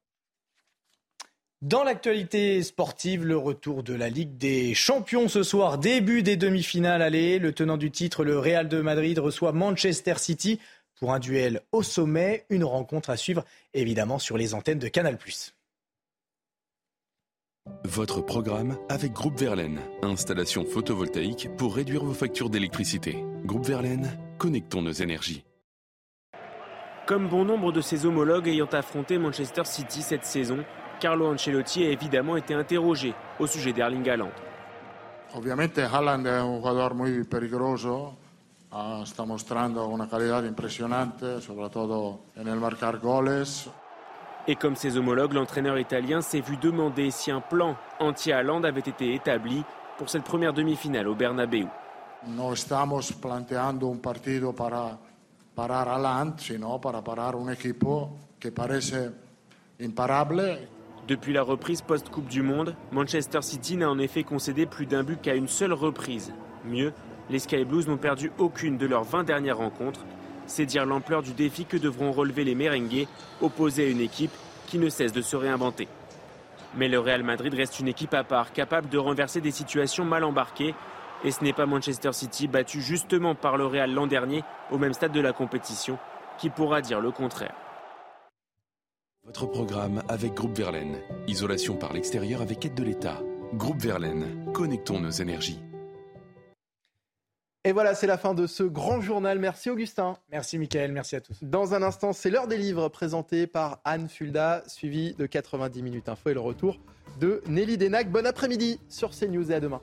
Dans l'actualité sportive, le retour de la Ligue des Champions ce soir, début des demi-finales. Allez, le tenant du titre, le Real de Madrid, reçoit Manchester City pour un duel au sommet. Une rencontre à suivre évidemment sur les antennes de Canal. Votre programme avec Groupe Verlaine. Installation photovoltaïque pour réduire vos factures d'électricité. Groupe Verlaine, connectons nos énergies. Comme bon nombre de ses homologues ayant affronté Manchester City cette saison, Carlo Ancelotti a évidemment été interrogé au sujet d'Erling Haaland. Ovviamente Haaland è un giocatore muy peligroso, uh, sta mostrando una qualità impressionante, soprattutto nel marcar goles. Et comme ses homologues, l'entraîneur italien s'est vu demander si un plan anti-Haaland avait été établi pour cette première demi-finale au Bernabeu. No estamos planteando un partido para parar Haaland, sino para parar un equipo que parece imparable depuis la reprise post-Coupe du Monde, Manchester City n'a en effet concédé plus d'un but qu'à une seule reprise. Mieux, les Sky Blues n'ont perdu aucune de leurs 20 dernières rencontres. C'est dire l'ampleur du défi que devront relever les merengues, opposés à une équipe qui ne cesse de se réinventer. Mais le Real Madrid reste une équipe à part, capable de renverser des situations mal embarquées. Et ce n'est pas Manchester City, battu justement par le Real l'an dernier, au même stade de la compétition, qui pourra dire le contraire. Votre programme avec Groupe Verlaine. Isolation par l'extérieur avec aide de l'État. Groupe Verlaine, connectons nos énergies. Et voilà, c'est la fin de ce grand journal. Merci Augustin. Merci Mickaël, merci à tous. Dans un instant, c'est l'heure des livres présentés par Anne Fulda, suivi de 90 minutes info et le retour de Nelly Denac. Bon après-midi sur CNews et à demain.